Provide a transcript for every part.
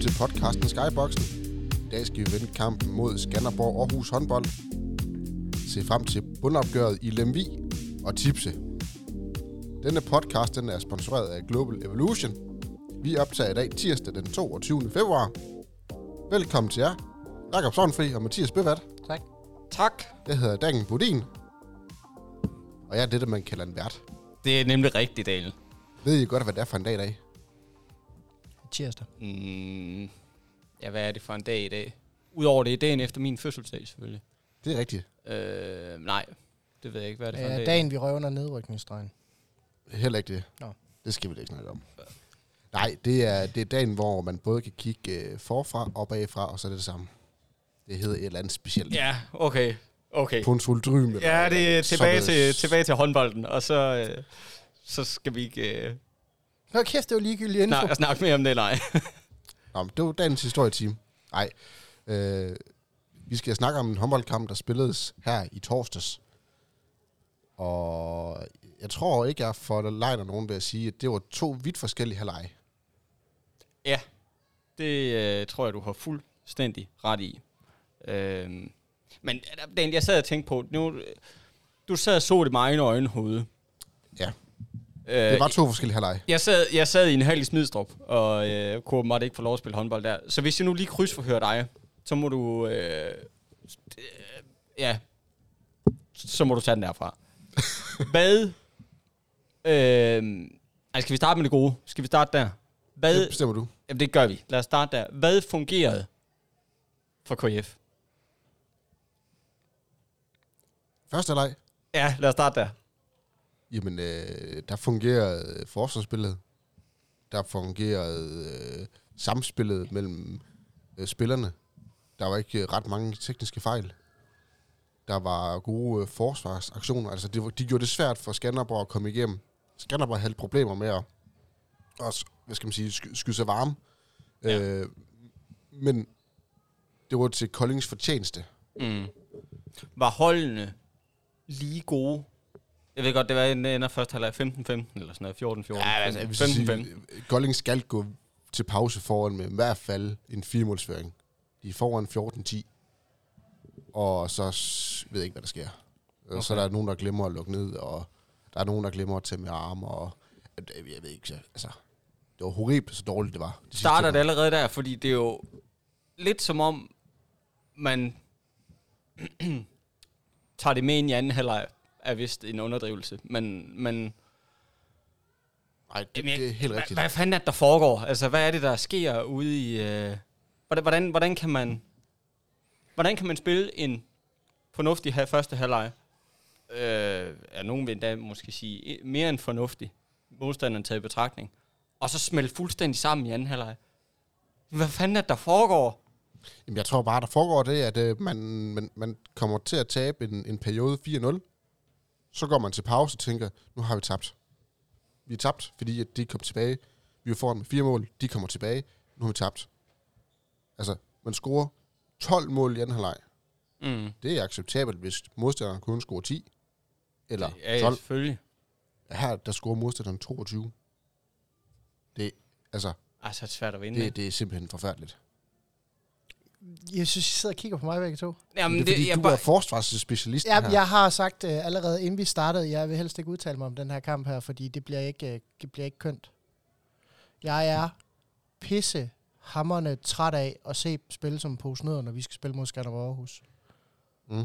til podcasten Skyboxen. I dag skal vi vende kampen mod Skanderborg Aarhus håndbold. Se frem til bundopgøret i Lemvi og tipse. Denne podcast den er sponsoreret af Global Evolution. Vi optager i dag tirsdag den 22. februar. Velkommen til jer, Jakob Sovnfri og Mathias Bevat. Tak. Tak. Jeg hedder Dagen Budin. Og jeg er det, der man kalder en vært. Det er nemlig rigtigt, Daniel. Ved I godt, hvad det er for en dag i dag? Tirsdag. Mm, ja, hvad er det for en dag i dag? Udover det er dagen efter min fødselsdag, selvfølgelig. Det er rigtigt. Øh, nej, det ved jeg ikke, hvad er det for en Øh, dag? dagen, vi røver nedrykningsstregen. Heller ikke det. Nå. Det skal vi da ikke snakke om. Nej, det er, det er dagen, hvor man både kan kigge øh, forfra og bagfra, og så er det det samme. Det hedder et eller andet specielt. Ja, okay. Okay. Ponsoldrym. Ja, det er tilbage til, tilbage til håndbolden, og så, øh, så skal vi ikke øh, Nå kæft, det var ligegyldigt info. snak, snakke mere om det, nej. Nå, men det var dagens historietime. Nej, øh, vi skal snakke om en håndboldkamp, der spilledes her i torsdags. Og jeg tror ikke, jeg får lejner nogen ved at sige, at det var to vidt forskellige halvleje. Ja, det øh, tror jeg, du har fuldstændig ret i. Øhm, men øh, Daniel, jeg sad og tænkte på, nu, øh, du sad og så det med egne øjne hoved. Ja. Øh, Det var to forskellige halvleje. Jeg sad, jeg sad i en halv i Smidstrup, og øh, kunne måtte ikke få lov at spille håndbold der. Så hvis jeg nu lige krydsforhører dig, så må du... Øh, øh, ja, så må du tage den derfra. Hvad... Øh, altså, skal vi starte med det gode? Skal vi starte der? Hvad, Det bestemmer du. jamen, det gør vi. Lad os starte der. Hvad fungerede for KF? Første halvleg. Ja, lad os starte der. Jamen, øh, der fungerede forsvarsspillet. Der fungerede øh, samspillet mellem øh, spillerne. Der var ikke øh, ret mange tekniske fejl. Der var gode øh, forsvarsaktioner. Altså, det, de gjorde det svært for Skanderborg at komme igennem. Skanderborg havde problemer med at også, hvad skal man sige, sky, skyde sig varme. Ja. Øh, men det var til Koldings fortjeneste. Mm. Var holdene lige gode? Jeg ved godt, det var en ender først halvleg 15-15 eller sådan noget, 14-14. jeg vil sige, 15-15. Kolding skal gå til pause foran med i hvert fald en firemålsføring. De er foran 14-10. Og så ved jeg ikke, hvad der sker. Okay. Så er der nogen, der glemmer at lukke ned, og der er nogen, der glemmer at tage med arme, og jeg jeg ved ikke, så- altså, det var horribelt, så dårligt det var. De sidste Starter det allerede der, fordi det er jo lidt som om, man tager det med ind i anden halvleg, er vist en underdrivelse. Men, men Nej, det, Jamen, jeg- det er helt hvad, rigtigt. hvad fanden er det, der foregår? Altså, hvad er det, der sker ude i... Øh, hvordan, hvordan, kan man, hvordan kan man spille en fornuftig ha- første halvleg? Øh, ja, nogen vil endda måske sige i- mere end fornuftig, modstanderen taget i betragtning, og så smelte fuldstændig sammen i anden halvleg. Hvad fanden er det, der foregår? Jamen, jeg tror bare, der foregår det, at øh, man, man, man kommer til at tabe en, en periode 4-0. Så går man til pause og tænker, nu har vi tabt. Vi er tabt, fordi at de kom tilbage. Vi var foran med fire mål. De kommer tilbage. Nu har vi tabt. Altså, man scorer 12 mål i anden halvleg. Mm. Det er acceptabelt, hvis modstanderen kun scorer 10. Eller Ja, ja, 12. selvfølgelig. Her, der scorer modstanderen 22. Det, altså, Altså, det er svært at vinde. det, det er simpelthen forfærdeligt. Jeg synes, I sidder og kigger på mig begge to. Jamen, Men det er fordi, jeg du bare- er forsvarsspecialist Ja, her. jeg har sagt uh, allerede inden vi startede, jeg vil helst ikke udtale mig om den her kamp her, fordi det bliver ikke, uh, det bliver ikke kønt. Jeg er pisse hammerne træt af at se spille som pose nødder, når vi skal spille mod Skanderborg Aarhus. Mm.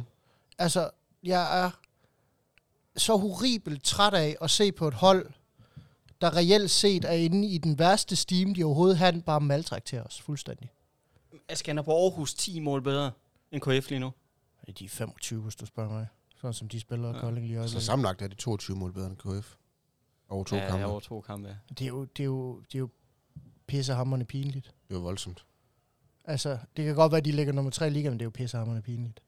Altså, jeg er så horribelt træt af at se på et hold, der reelt set er inde i den værste steam, de overhovedet har, bare maltrakterer os fuldstændig. Jeg scanner på Aarhus 10 mål bedre end KF lige nu. De er 25, hvis du spørger mig. Sådan som de spiller ja. Ja. Kolding lige i Så sammenlagt er de 22 mål bedre end KF. Over to ja, kampe. over to kampe. ja. Det er jo, det er jo, det er jo pissehammerende pinligt. Det var voldsomt. Altså, det kan godt være, at de ligger nummer tre i ligaen, men det er jo pissehammerende pinligt.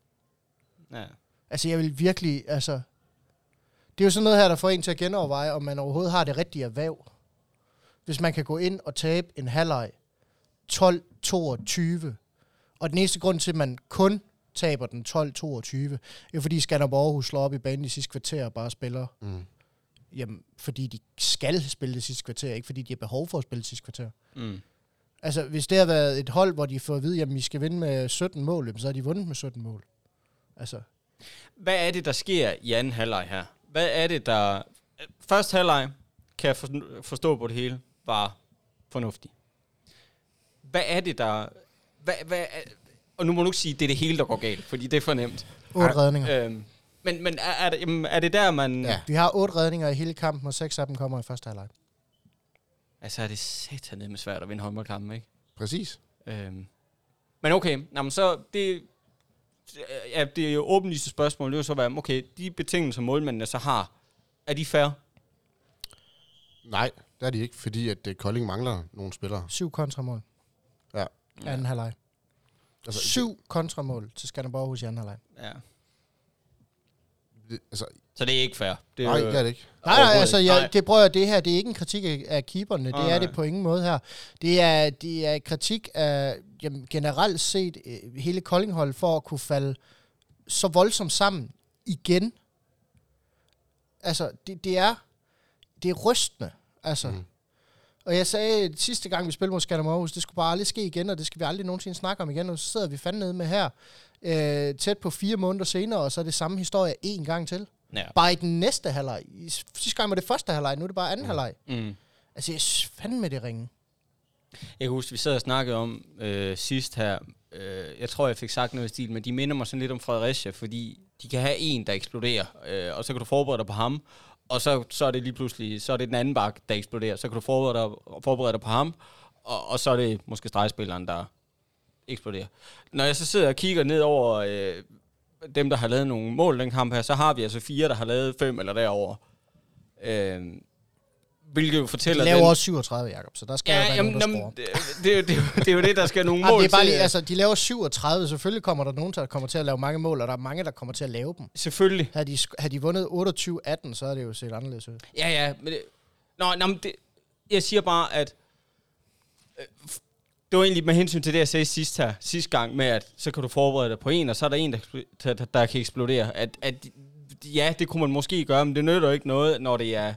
Ja. Altså, jeg vil virkelig, altså... Det er jo sådan noget her, der får en til at genoverveje, om man overhovedet har det rigtige erhverv. Hvis man kan gå ind og tabe en halvleg 12-22, og den eneste grund til, at man kun taber den 12-22, er jo fordi Skanderborg Aarhus slår op i banen i sidste kvarter og bare spiller, Mm. jamen, fordi de skal spille det sidste kvarter, ikke fordi de har behov for at spille det sidste kvarter. Mm. Altså, hvis det har været et hold, hvor de får at vide, at I skal vinde med 17 mål, jamen, så har de vundet med 17 mål. Altså, Hvad er det, der sker i anden halvleg her? Hvad er det, der... Første halvleg, kan jeg for- forstå på det hele, var fornuftig. Hvad er det, der... Hvad, hvad er, og nu må du ikke sige, at det er det hele, der går galt, fordi det er for nemt. 8 redninger. Øhm, men men er, er, det, jamen, er det der, man... Ja. Vi har 8 redninger i hele kampen, og 6 af dem kommer i første halvleg. Altså er det satan med svært at vinde håndboldkampen, ikke? Præcis. Øhm. Men okay, nå, men så det, ja, det er jo åbenlyse spørgsmål. Det er jo så være, okay, de betingelser, målmændene så har, er de fair? Nej, det er de ikke, fordi at uh, Kolding mangler nogle spillere. 7 kontramål. Ja. Anden halvleg. Altså, 7 kontramål til Skanderborg hos i anden halvleg. Ja. Det, altså, Så det er ikke fair. Det er nej, jo- det er det ikke. Nej, nej, altså, jeg, Nej. det prøver jeg, det her, det er ikke en kritik af, keeperne, det Nej, er nej. det på ingen måde her. Det er, det er kritik af jamen, generelt set øh, hele Koldinghold for at kunne falde så voldsomt sammen igen. Altså, det, det er det er rystende, altså. Mm. Og jeg sagde sidste gang, vi spillede mod Skanderborg Aarhus, det skulle bare aldrig ske igen, og det skal vi aldrig nogensinde snakke om igen, og så sidder vi fandme nede med her, øh, tæt på fire måneder senere, og så er det samme historie en gang til. Ja. Bare i den næste halvleg. Sidste gang var det første halvleg, nu er det bare anden Mm. halvleg. Mm. Altså, jeg synes fandme det ringe. Jeg kan huske, vi sad og snakkede om øh, sidst her, øh, jeg tror, jeg fik sagt noget i stil, men de minder mig sådan lidt om Fredericia, fordi de kan have en, der eksploderer, øh, og så kan du forberede dig på ham, og så, så er det lige pludselig, så er det den anden bak, der eksploderer, så kan du forberede dig, forberede dig på ham, og, og så er det måske stregspilleren, der eksploderer. Når jeg så sidder og kigger ned over øh, dem, der har lavet nogle mål den kamp her, så har vi altså fire, der har lavet fem eller derover. Øh, hvilket jo De fortæller... laver den- også 37, Jacob, så der skal Ja, jo være jamen, nogen, der jamen, det, det, er jo- det, er det er jo det, der skal nogle Jamen, mål det er bare til. lige, altså, de laver 37, selvfølgelig kommer der nogen, der kommer til at lave mange mål, og der er mange, der kommer til at lave dem. Selvfølgelig. Havde de, havde de vundet 28-18, så er det jo set anderledes ud. Ja, ja. Men det, nå, nå, men det, jeg siger bare, at øh, det var egentlig med hensyn til det, jeg sagde sidst her, sidste gang, med at så kan du forberede dig på en, og så er der en, der, der, der kan eksplodere. At, at, ja, det kunne man måske gøre, men det nytter jo ikke noget, når det er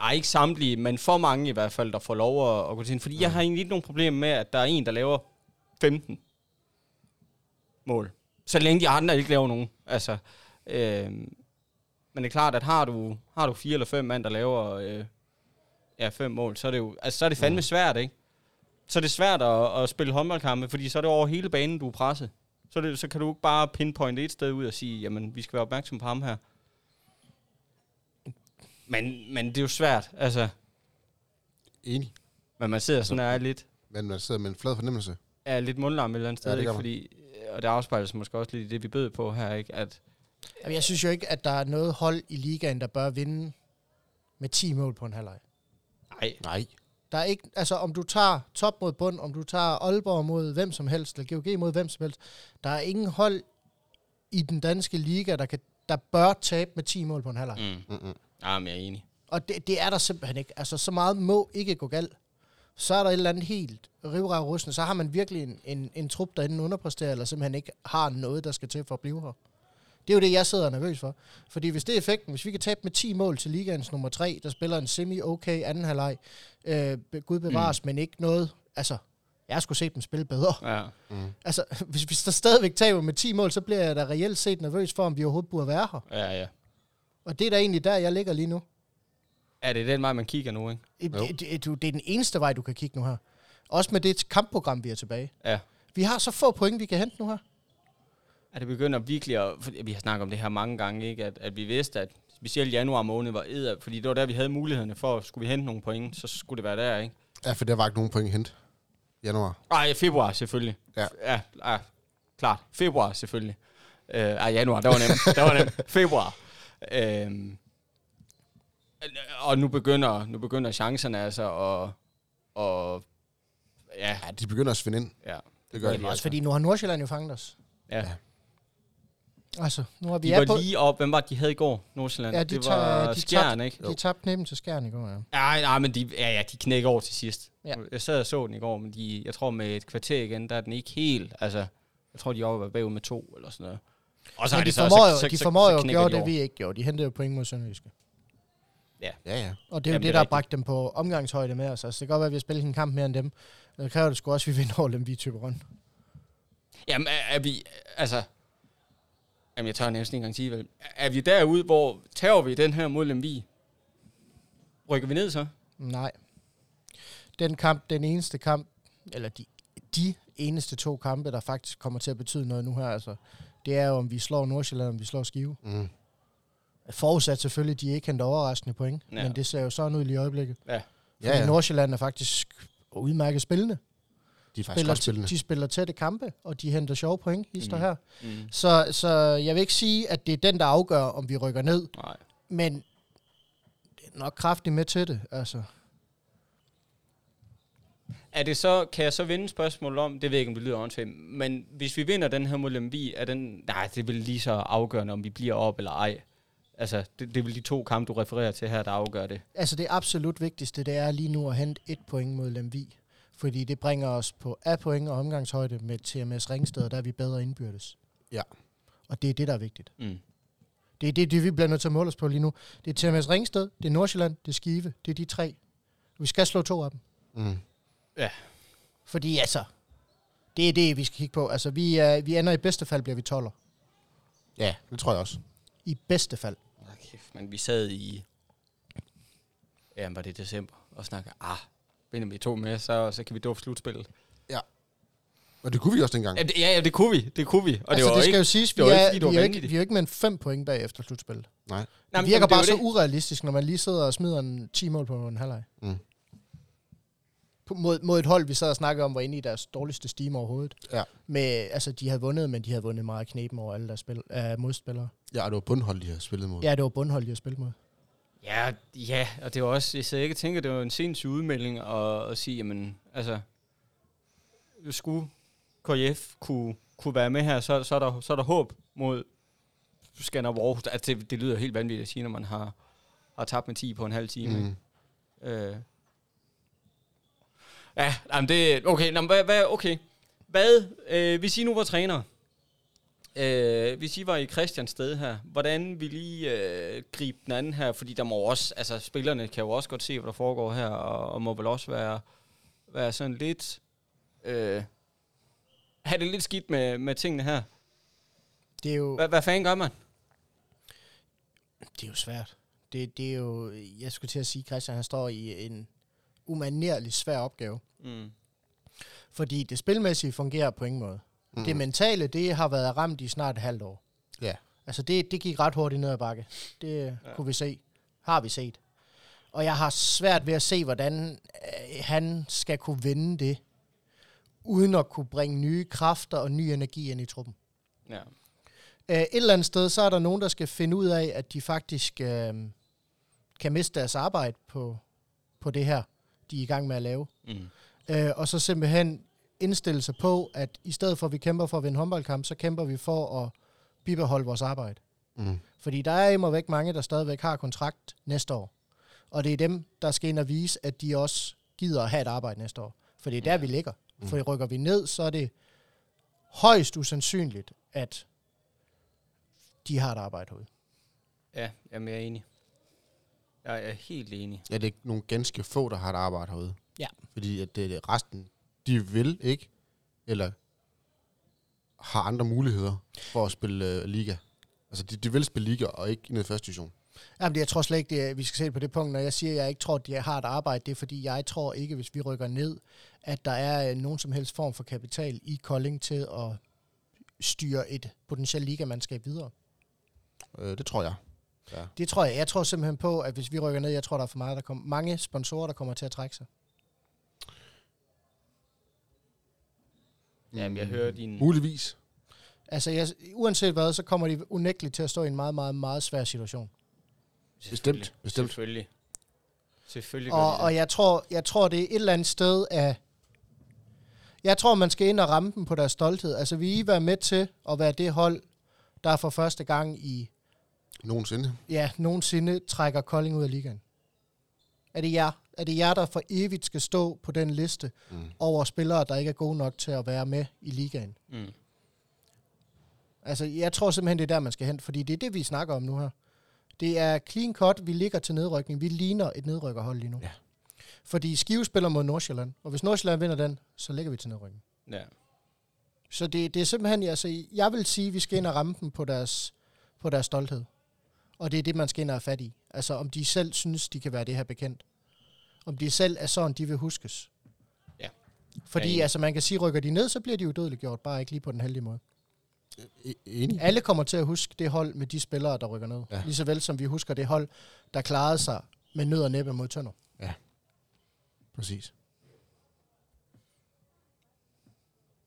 ej, ikke samtlige, men for mange i hvert fald, der får lov at, at gå til. Fordi jeg har egentlig ikke nogen problem med, at der er en, der laver 15 mål. Så længe de andre ikke laver nogen. Altså, øh, men det er klart, at har du, har du fire eller fem mand, der laver øh, ja, fem mål, så er det jo altså, så er det fandme Mm. svært, ikke? Så er det svært at, at spille håndboldkampe, fordi så er det over hele banen, du er presset. Så, det, så kan du ikke bare pinpointe et sted ud og sige, jamen, vi skal være opmærksom på ham her. Men, men det er jo svært, altså. Enig. Men man sidder sådan og er lidt, Men man sidder med en flad fornemmelse. er lidt mundlam et eller andet sted, Ja, det ikke? Fordi, og det afspejler sig måske også lidt i det, vi bød på her, ikke? At, Jamen, jeg synes jo ikke, at der er noget hold i ligaen, der bør vinde med 10 mål på en halvleg. nej, Nej. Der er ikke, altså om du tager top mod bund, om du tager Aalborg mod hvem som helst, eller GOG mod hvem som helst, der er ingen hold i den danske liga, der, kan, der bør tabe med 10 mål på en halvleg. Mm. mm. Mm-mm. Ja, men jeg er enig. Og det, det er der simpelthen ikke. Altså, så meget må ikke gå galt. Så er der et eller andet helt rivræv rustende. Så har man virkelig en, en, en trup, der enten underpresterer, eller simpelthen ikke har noget, der skal til for at blive her. Det er jo det, jeg sidder nervøs for. Fordi hvis det er effekten, hvis vi kan tabe med 10 mål til ligaens nummer 3, der spiller en semi-okay anden halvleg, øh, Gud bevares, mm. men ikke noget, altså, jeg skulle se dem spille bedre. Ja. Mm. Altså, hvis vi så stadigvæk taber med 10 mål, så bliver jeg da reelt set nervøs for, om vi overhovedet burde være her. Ja, ja. Og det er da egentlig der, jeg ligger lige nu. Er det den vej, man kigger nu, ikke? Det, Jo. det, det, det er den eneste vej, du kan kigge nu her. Også med det kampprogram, vi er tilbage. Ja. Vi har så få point, vi kan hente nu her. At det begynder virkelig at... Vi har snakket om det her mange gange, ikke? At, at vi vidste, at specielt januar måned var edder, fordi det var der, vi havde mulighederne for, at skulle vi hente nogle point, så skulle det være der, ikke? Ja, for der var ikke nogen point hent. Januar. Ej, februar selvfølgelig. Ja. Ja, ja klart. Februar selvfølgelig. Øh, ej, januar, der var nemt. der var nemt. Februar. Øhm, og nu begynder, nu begynder chancerne altså at... Og, ja, Ja, de begynder at svinde ind. ja. Det gør de. de Også fordi nu har Nordsjælland jo fanget os. Ja. Altså, nu har vi De var på... lige op. Hvem var det, de havde i går, Nordsjælland? Ja, de det tager- var de Skjern, tabte- ikke? De tabte kneppen til skærn i går, ja. Nej, nej, men de, ja, ja, de knækker over til sidst. Ja. Jeg sad og så den i går, men de, jeg tror med et kvarter igen, der er den ikke helt, altså, jeg tror, de er oppe bagud med to, eller sådan noget. Og Men er de det formår jo, så, de så, formår så jo at gøre de det, vi ikke gjorde. De hentede jo point mod Sønderjyske. Ja, ja. Og det er jo Jamen, det, det er der har bragt dem på omgangshøjde med os. Altså, det kan godt være, at vi har spillet en kamp mere end dem. Det kræver det sgu også, at vi vinder over dem, vi typer rundt. Jamen, er, er vi, altså... Jamen, jeg tager næsten ikke engang sige, vel. Er vi derude, hvor tager vi den her mod Lemvi? Rykker vi ned så? Nej. Den kamp, den eneste kamp, eller de, de eneste to kampe, der faktisk kommer til at betyde noget nu her, altså, det er jo, om vi slår Nordsjælland, om vi slår Skive. Mm. Forudsat selvfølgelig, de ikke henter overraskende point, Ja. men det ser jo sådan ud lige i øjeblikket. Ja. Fordi Ja, ja. Nordsjælland er faktisk udmærket spillende. De er faktisk Spiller, godt spillende. de spiller tætte kampe, og de henter sjove point, hister Mm. her. Mm. Så, så jeg vil ikke sige, at det er den, der afgør, om vi rykker ned, Nej. men det er nok kraftigt med til det. Altså. Er det så, kan jeg så vinde spørgsmål om, det ved jeg ikke, om det lyder åndssvagt, men hvis vi vinder den her mod Lemvi, er den, nej, det vil lige så afgørende, om vi bliver op eller ej. Altså, det, det er vel de to kampe, du refererer til her, der afgør det. altså det absolut vigtigste, det er lige nu at hente et point mod Lemvi. Fordi det bringer os på A-point og omgangshøjde med TMS Ringsted, og der er vi bedre indbyrdes. Ja. Og det er det, der er vigtigt. Mm. Det er det, det, vi bliver nødt til at måle os på lige nu. Det er TMS Ringsted, det er Nordsjælland, det er Skive, det er de tre. Vi skal slå to af dem. Mm. Fordi altså, det er det, vi skal kigge på. Altså, vi, er, vi ender i bedste fald, bliver vi 12'er. Ja, det tror jeg også. I bedste fald. Kæft, men vi sad i, ja, var det i december, og snakkede, ah, vinder vi to med, så, så kan vi dufte slutspillet. Og det kunne vi også dengang. Ja, det, ja, ja, det kunne vi, det kunne vi. Og altså, det var det skal ikke, jo siges, det vi ikke, er, fordi det var vi, er jo ikke, vi er jo ikke med en fem point bag efter slutspillet. Nej. Det virker jamen, bare det så det. urealistisk, når man lige sidder og smider en 10 mål på en halvleg. Mm. Mod, mod et hold, vi sad og snakkede om, var inde i deres dårligste stime overhovedet. Ja. Med, altså, de havde vundet, men de havde vundet meget knepen over alle deres spil, uh, modspillere. Ja, det var bundhold, de havde spillet mod. Ja, det var bundhold, de havde spillet mod. Ja, ja, og det var også, jeg sidder ikke og tænker, det var en sindssyg udmelding at, at sige, jamen, altså, skulle KF kunne, kunne være med her, så, så, er der, så er der håb mod Skanderborg. Altså, det, det lyder helt vanvittigt at sige, når man har, har tabt med 10 på en halv time. Mm. Mm. Øh. Ja, jamen det, okay, nå, men hvad, hvad, okay. Hvad, øh, hvis I nu var træner, øh, hvis I var i Christians sted her, hvordan vil I øh, gribe den anden her? Fordi der må også, altså spillerne kan jo også godt se, hvad der foregår her, og, og må vel også være, være sådan lidt, øh, have det lidt skidt med, med tingene her. Det er jo, Hvad, hvad fanden gør man? det er jo svært. Det, det er jo, jeg skulle til at sige, Christian han står i en umanerlig svær opgave. Mm. Fordi det spilmæssige fungerer på ingen måde. Mm. Det mentale, det har været ramt i snart et halvt år. Ja. Altså det, det gik ret hurtigt ned ad bakke. Det Ja. ja. kunne vi se. Har vi set. Og jeg har svært ved at se, hvordan øh, han skal kunne vinde det, uden at kunne bringe nye kræfter og ny energi ind i truppen. Ja. Øh, et eller andet sted, så er der nogen, der skal finde ud af, at de faktisk øh, kan miste deres arbejde på, på det her, de er i gang med at lave. Mm. Øh, og så simpelthen indstille sig på, at i stedet for, at vi kæmper for at vinde håndboldkamp, så kæmper vi for at bibeholde vores arbejde. Mm. Fordi der er immer væk mange, der stadigvæk har kontrakt næste år. Og det er dem, der skal ind og vise, at de også gider at have et arbejde næste år. For det er der, Ja. vi ligger. Mm. For rykker vi ned, så er det højst usandsynligt, at de har et arbejde herude. Ja, jamen, jeg er enig. Jeg er helt enig. Ja, det er nogle ganske få, der har et arbejde herude. Ja. Fordi at det, det resten, de vil ikke, eller har andre muligheder for at spille uh, liga. Altså, de, de vil spille liga, og ikke ned i første division. Jamen, det, jeg tror slet ikke, det er, vi skal se det på det punkt, når jeg siger, at jeg ikke tror, at de har et arbejde, det er fordi, jeg tror ikke, hvis vi rykker ned, at der er øh, nogen som helst form for kapital i Kolding til at styre et potentielt ligamandskab videre. Uh, det tror jeg. Ja. Det tror jeg. Jeg tror simpelthen på, at hvis vi rykker ned, jeg tror, der er for meget, der kommer, mange sponsorer, der kommer til at trække sig. Jamen, jeg hører din... Muligvis. Altså, jeg, uanset hvad, så kommer de unægteligt til at stå i en meget, meget, meget svær situation. Selvfølgelig. bestemt. Selvfølgelig. Selvfølgelig gør Og, og jeg, tror, jeg tror, det er et eller andet sted af... Jeg tror, man skal ind og ramme dem på deres stolthed. Altså, vi I være med til at være det hold, der for første gang i, Nogensinde. ja, nogensinde trækker Kolding ud af ligaen. Er det jer? Er det jer, der for evigt skal stå på den liste Mm. over spillere, der ikke er gode nok til at være med i ligaen? Mm. Altså, jeg tror simpelthen, det er der, man skal hen, fordi det er det, vi snakker om nu her. Det er clean cut, vi ligger til nedrykning. Vi ligner et nedrykkerhold lige nu. Ja. Fordi Skive spiller mod Nordsjælland, og hvis Nordsjælland vinder den, så ligger vi til nedrykning. Ja. Så det, det er simpelthen, altså, jeg vil sige, at vi skal ind og ramme dem på deres, på deres stolthed. Og det er det, man skal ind og have fat i. Altså, om de selv synes, de kan være det her bekendt. Om de selv er sådan, de vil huskes. Ja. Fordi, enig. altså, man kan sige, rykker de ned, så bliver de udødeligt gjort, bare ikke lige på den heldige måde. E- Enig? Alle kommer til at huske det hold med de spillere, der rykker ned. Ja. Ja. Lige så vel som vi husker det hold, der klarede sig med nød og næppe mod tønder. Præcis.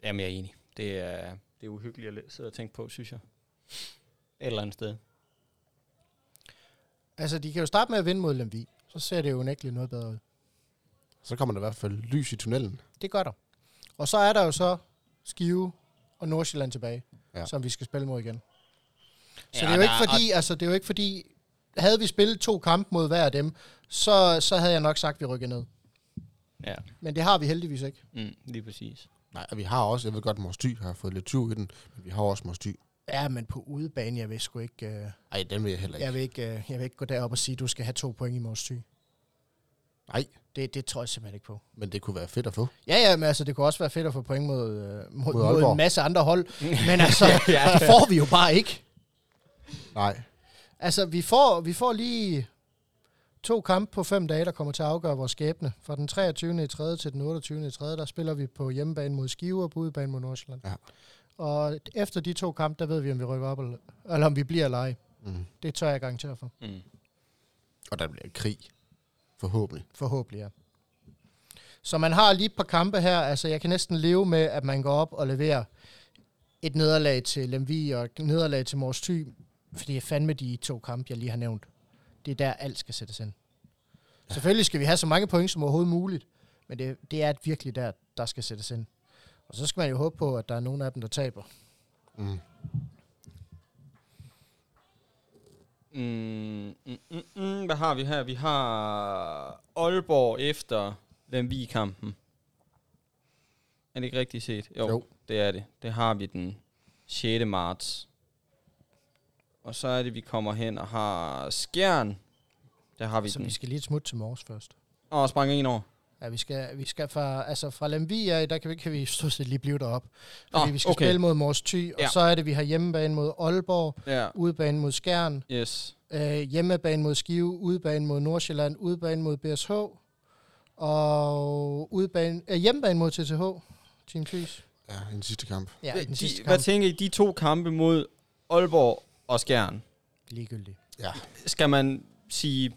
Jamen, jeg er enig. Det er, det er uhyggeligt at sidde og tænke på, synes jeg. Et eller andet sted. Altså, de kan jo starte med at vinde mod Lemvi. Så ser det jo unægteligt noget bedre ud. Så kommer der i hvert fald lys i tunnelen. Det gør der. Og så er der jo så Skive og Nordsjælland tilbage, ja. Som vi skal spille mod igen. Så Ja, det er jo ikke der- fordi, altså det er jo ikke fordi, havde vi spillet to kampe mod hver af dem, så, så havde jeg nok sagt, at vi rykker ned. Ja, Men det har vi heldigvis ikke. mm, lige præcis. Nej, og vi har også, jeg ved godt, Mors Thy har fået lidt tyv i den, men vi har også Mors Thy. Ja, men på udebane, jeg vil sgu ikke, øh, Ej, den vil jeg heller ikke. jeg vil ikke, øh, jeg vil ikke gå derop og sige, at du skal have to point i Mors Thy. Nej, Det, det tror jeg simpelthen ikke på. men det kunne være fedt at få. Ja, ja, men altså, det kunne også være fedt at få point mod, øh, mod, mod, mod en masse andre hold. Men altså, Ja. det får vi jo bare ikke. Nej, Altså, vi får, vi får lige to kampe på fem dage, der kommer til at afgøre vores skæbne. Fra den 23. i 3. til den 28. i 3. der spiller vi på hjemmebane mod Skive og på udebane mod Nordsjælland. Ja. Og efter de to kampe, der ved vi, om vi rykker op, eller, eller om vi bliver eller ej. mm. Det tør jeg garantere for. Mm. og der bliver krig. Forhåbentlig. Forhåbentlig, ja. Så man har lige et par kampe her. Altså, jeg kan næsten leve med, at man går op og leverer et nederlag til Lemvi og et nederlag til Mors Thy. Fordi er fandme de to kampe, jeg lige har nævnt. Det er der, alt skal sættes ind. Ja. Selvfølgelig skal vi have så mange point som overhovedet muligt. Men det, det er virkelig der, der skal sættes ind. Og så skal man jo håbe på, at der er nogen af dem, der taber. Mm. Mm, mm, mm, mm, hvad har vi her? Vi har Aalborg efter Lemvig-kampen. Er det ikke rigtigt set? Jo, jo, det er det. Det har vi den 6. marts. Og så er det, vi kommer hen og har Skjern. Der har vi Så den. vi skal lige et smut til Mors først. Og sprang en over. Ja, vi skal, vi skal fra, altså fra Lemvi af, der kan vi, kan vi stort set lige blive deroppe. Fordi Nå, vi skal okay. spille mod Mors Thy, og Ja. så er det, vi har hjemmebane mod Aalborg, Ja, udebane mod Skjern, yes. øh, hjemmebane mod Skive, udebane mod Nordsjælland, udebane mod BSH, og udebane, øh, hjemmebane mod TTH, Team Tvis. Ja, en sidste kamp. Ja, i den sidste de, hvad kamp. tænker I, de to kampe mod Aalborg og Skjern? Ligegyldigt. Ja. Skal man sige,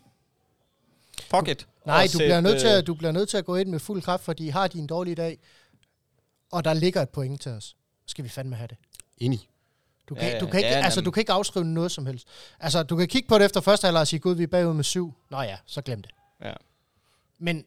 fuck it? Nej, du bliver, nødt til, øh, at, du bliver nødt til at gå ind med fuld kraft, fordi har de en dårlig dag, og der ligger et point til os, skal vi fandme have det. Enig. Du kan, Ja, ja, du, kan ikke, ja, altså, du kan ikke afskrive noget som helst. Altså, du kan kigge på det efter første halvleg og sige, gud, vi er bagud med syv. Nå ja, så glem det. Ja. Men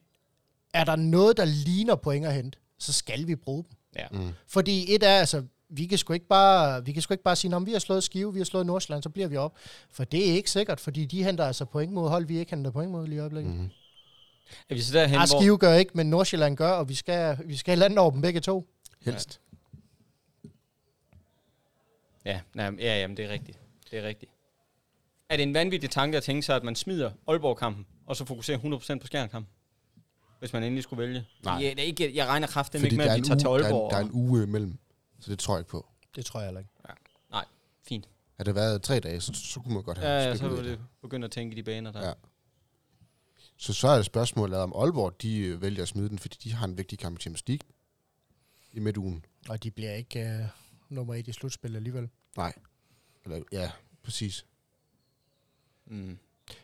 er der noget, der ligner point at hente, så skal vi bruge dem. Ja. Mm. Fordi et er, altså, vi kan sgu ikke bare, vi kan sgu ikke bare sige, om vi har slået Skive, vi har slået Nordsjælland, så bliver vi op. For det er ikke sikkert, fordi de henter altså point mod hold, vi ikke henter point mod lige i øjeblikket. Mm. Er vi så derhen, hvor... Skive gør ikke, men Nordsjælland gør, og vi skal, vi skal lande over dem begge to. Helst. Ja, nej, ja, jamen, det er rigtigt. Det er rigtigt. Er det en vanvittig tanke at tænke sig, at man smider Aalborg-kampen, og så fokuserer 100% på Skjern-kampen? Hvis man endelig skulle vælge. Nej. Ja, det er ikke, jeg regner kraften ikke med, at vi tager til uge, der, er, Aalborg. en- der er en uge imellem, så det tror jeg ikke på. Det tror jeg heller ikke. Nej, fint. Havde det været tre dage, så, så kunne man godt have Ja, ja, så det. begynde at tænke i de baner der. Ja. Så så er det spørgsmålet, om Aalborg de øh, vælger at smide den, fordi de har en vigtig kamp i Champions League i midtugen. Og de bliver ikke uh, nummer et i slutspillet alligevel. Nej. Eller, ja, præcis. Mm.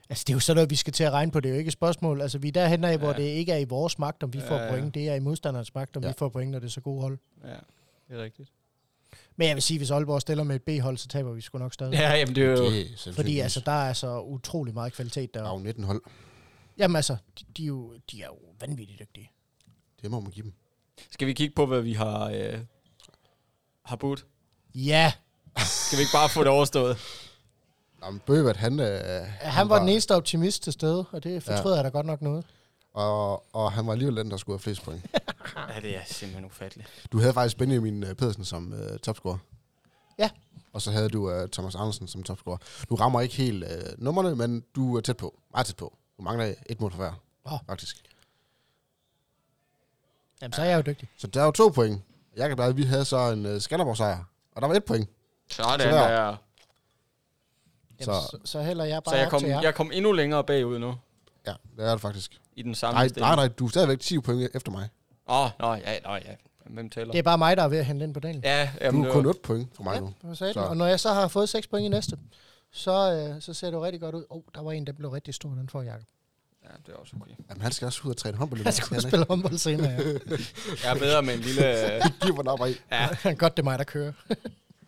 Altså, det er jo sådan noget, vi skal til at regne på. Det er jo ikke et spørgsmål. Altså, vi er derhen af, hvor Ja. det ikke er i vores magt, om vi får Ja, ja. point. Det er i modstanderens magt, om Ja. vi får point, når det er så gode hold. Ja, det er rigtigt. Men jeg vil sige, hvis Aalborg stiller med et B-hold, så taber vi sgu nok stadig. Ja, jamen det er jo... Det er Fordi altså, der er så utrolig meget kvalitet der. af 19 hold. Jamen altså, de, de, er jo, de er jo vanvittigt dygtige. Det må man give dem. Skal vi kigge på, hvad vi har, øh, har budt? Ja, Skal vi ikke bare få det overstået? Nå, men Bøvert, han, øh, han, han var den eneste optimist til stede, og det fortryder ja. jeg da godt nok noget. Og, og han var alligevel den, der skulle have flest point. ja, det er simpelthen ufatteligt. Du havde faktisk Benjamin øh, Pedersen som øh, topscorer. Ja. Og så havde du uh, Thomas Andersen som topscorer. Du rammer ikke helt uh, numrene, men du er tæt på. Meget tæt på. Du mangler et mål for hver, Åh. faktisk. Jamen, så er jeg jo dygtig. Så der er jo to point. Jeg kan bare, vi havde så en uh, Skanderborg-sejr, og der var et point. Sådan Så der. der. Jamen, Så- så, hælder jeg bare Så jeg kom, til jer. jeg kom endnu længere bagud nu. Ja, det er det faktisk. I den samme Nej, stilling. nej, nej, du er stadigvæk 10 point efter mig. Åh, oh, nå, ja, nå, ja. Hvem tæller? Det er bare mig, der er ved at hente ind på dagen. Ja, Du jamen, er det kun var- 8 point for mig Ja, nu. Så- du? Og når jeg så har fået 6 point i næste, så, øh, så ser det jo rigtig godt ud. Åh, oh, der var en, der blev rigtig stor, den får Jacob. Ja, det er også okay. Jamen, han skal også ud og træne håndbold. Han skal spille håndbold senere, ja. Jeg er bedre med en lille... Giv mig op af. ja, Godt, det er mig, der kører.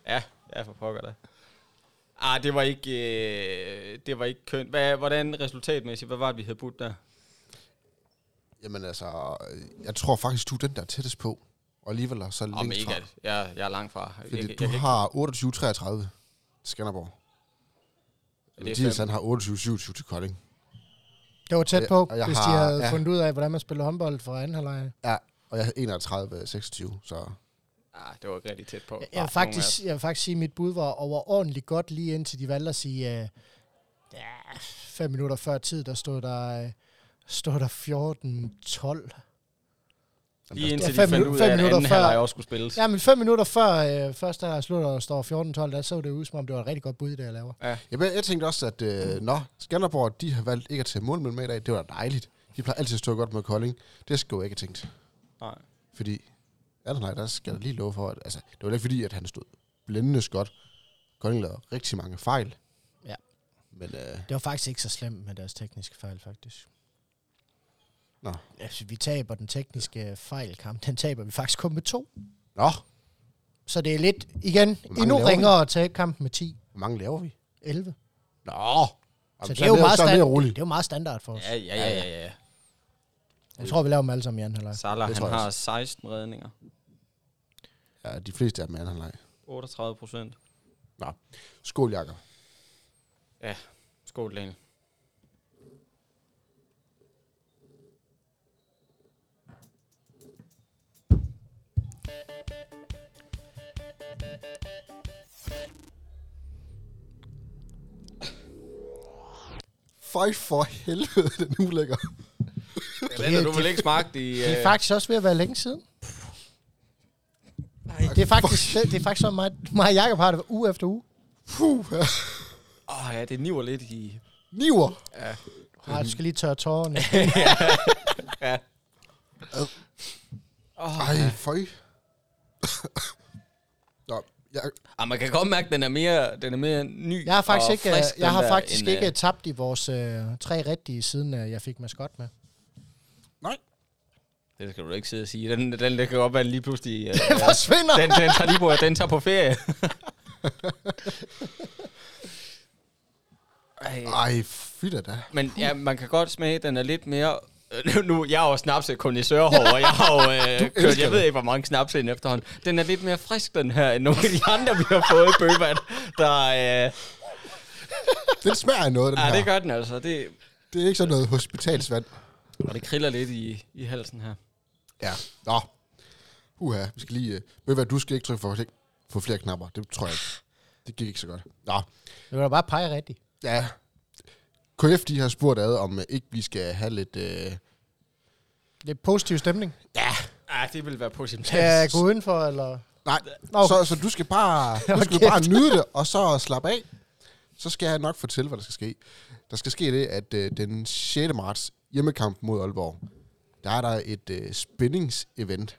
ja, ja, for pokker da. Ah, det var ikke, øh, det var ikke kønt. Hvad, hvordan resultatmæssigt, hvad var det, vi havde budt der? Jamen altså, jeg tror faktisk, du er den, der er tættest på. Og alligevel er så Om længst ikke, fra. jeg, jeg er langt fra. Fordi jeg, du jeg, jeg, har 28-33 til Skanderborg. Det er Mathias han har 28-27 til Kolding. Det var tæt på, og jeg hvis de har- havde ja. fundet ud af, hvordan man spiller håndbold fra anden halvleg. Ja, og jeg har 31-26, så... ah, det var rigtig tæt på. Jeg, jeg, vil faktisk, jeg vil faktisk sige, at mit bud var overordentligt godt, lige indtil de valgte at sige, uh, ja, fem minutter før tid, der stod der, uh, stod der 14-12. Lige Ja, indtil fem de fandt ud fem af, at minutter anden før- halvleg også skulle spilles. Ja, men fem minutter før uh, første halvleg slutter og står 14-12, der så det ud, som om det var et rigtig godt bud, det jeg laver. Jeg, jeg tænkte også, at øh, nå, Skanderborg, de har valgt ikke at tage mål med i dag. Det var dejligt. De plejer altid at stå godt med Kolding. Det skulle jeg ikke have tænkt. Nej. Fordi, ja, nej, der skal jeg lige love for, at altså, det var ikke fordi, at han stod blændende godt. Kolding lavede rigtig mange fejl. Ja. Men øh, Det var faktisk ikke så slemt med deres tekniske fejl, faktisk. Nå. Altså, vi taber den tekniske fejlkamp. Den taber vi faktisk kun med to. nå, Så det er lidt, igen, endnu ringere at tage kampen med 10. hvor mange laver vi? 11. Nå, Så det er, jo meget så er det det er jo meget standard for os. Ja, ja, ja, ja, ja. Jeg tror, vi laver dem alle sammen i anden halvleg. Salah, han har 16 redninger. Ja, de fleste af dem er anden halvleg. 38 procent. Skål, Jakob. Skål, Daniel. Føj for helvede, den er ulækker. Har du vel ikke smagt i... Det er øh, faktisk også ved at være længe siden. Det er faktisk, det, det er faktisk sådan, mig, mig og Jacob har det uge efter uge. Puh, ja. Åh ja, det niver lidt i... Niver. Ja. Ah, du skal lige tørre tårerne. ja. Oh, Ej, føj. Jeg, ah, man kan godt mærke, at den er mere, den er mere ny Jeg har faktisk og ikke, frisk, jeg den har der, faktisk end, ikke øh, tabt i vores øh, tre rigtige, siden øh, jeg fik maskot med. Det skal du ikke sidde og sige. Den, den, den kan godt være lige pludselig... Øh, Det forsvinder! den, den, tager lige på, den tager på ferie. Ej. ej, fyt da. Men ja, man kan godt smage, at den er lidt mere... Øh, Nu, jeg er jo snaps kondisørhår, og jeg har jo øh, kørt, jeg ved det. ikke, hvor mange snaps ind efterhånden. Den er lidt mere frisk, den her, end nogle af de andre, vi har fået i bøgvand. Der, øh, Den smager af noget, den ja, her. det gør den altså. Det, Det er ikke sådan noget hospitalsvand. og det kriller lidt i, i halsen her. Ja. Nå. Uha, vi skal lige... Uh, ved du hvad, du skal ikke trykke for, for flere knapper. Det tror jeg ikke. Det gik ikke så godt. Nå. Det var da bare pege rigtigt. Ja. KF, de har spurgt ad, om uh, ikke vi skal have lidt... Uh, Lidt positiv stemning. ja. Ja, det vil være på sin Skal jeg gå udenfor, eller? Nej, Nå. så, så du skal bare, du skal bare nyde det, og så slappe af. Så skal jeg nok fortælle, hvad der skal ske. Der skal ske det, at uh, den 6. marts hjemmekamp mod Aalborg, der er der et uh, spændingsevent.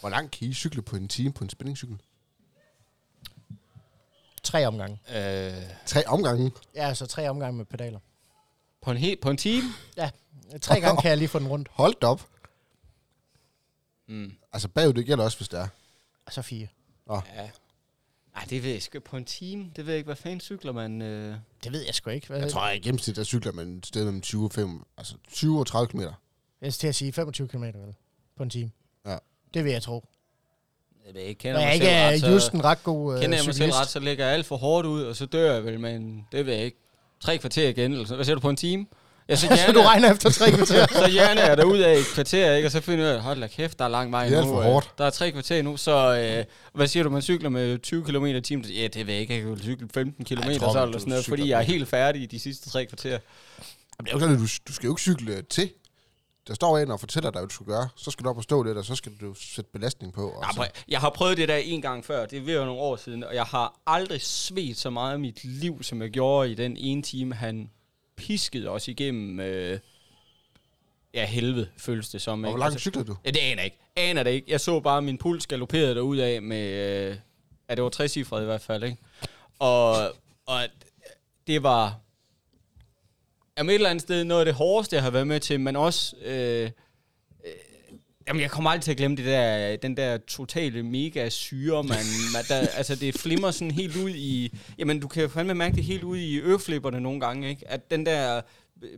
Hvor langt kan I cykle på en time på en spændingscykel? Tre omgange. Øh, Tre omgange. Ja, altså tre omgange med pedaler. på, en he- på en time? Tre gange kan jeg lige få den rundt. Hold da op. Mm. Altså bagud, det gælder også, hvis det er. Og så fire. Ja. Ej, det ved jeg sgu. På en time? Det ved jeg ikke, hvad fanden cykler man... Øh... Det ved jeg sgu ikke. Hvad? Jeg tror, at i gennemsnit, der cykler man et sted mellem 20 og 5, altså 20 og 30 km. Jeg skal til at sige 25 km vel, på en time. Ja. Det vil jeg tro. Jeg ved ikke, Jeg kender er mig ikke selv ret, så- just en ret god uh, Kender jeg mig selv ret, så lægger jeg alt for hårdt ud, og så dør jeg vel med en, det ved jeg ikke, tre kvarter igen, eller sådan. Hvad siger du på en time? Ja, så Så du regner efter tre kvarter. så gerne er der ud af et kvarter, ikke? Og så finder jeg, hold da kæft, der er lang vej Det er alt nu. for øh. hårdt. Der er tre kvarter nu, så øh, hvad siger du, man cykler med 20 km i timen? Ja, det ved jeg ikke, jeg kan cykle 15 km jeg tror, så, eller sådan noget, fordi jeg er helt færdig i de sidste tre kvarter. Jamen, det er jo sådan, at du, du skal jo ikke cykle til. Der står en og fortæller dig, hvad du skal gøre. Så skal du op og stå lidt, og så skal du sætte belastning på. Og Ja, jeg har prøvet det der en gang før, det er ved være nogle år siden, og jeg har aldrig svedt så meget af mit liv, som jeg gjorde i den ene time, han piskede os igennem, øh, ja helvede, føles det som. og hvor langt Altså, cyklede du? Ja, det aner jeg ikke. Aner det ikke. Jeg så bare, at min puls galopperede derud af med, øh, ja, det var tre cifre i hvert fald, ikke? Og, og det var, jamen et eller andet sted, noget af det hårdeste, jeg har været med til, men også, øh, øh, jamen jeg kommer aldrig til at glemme det der, den der totale mega syre, man, man der, altså det flimmer sådan helt ud i, jamen du kan jo fandme mærke det helt ud i øreflipperne nogle gange, ikke? At den der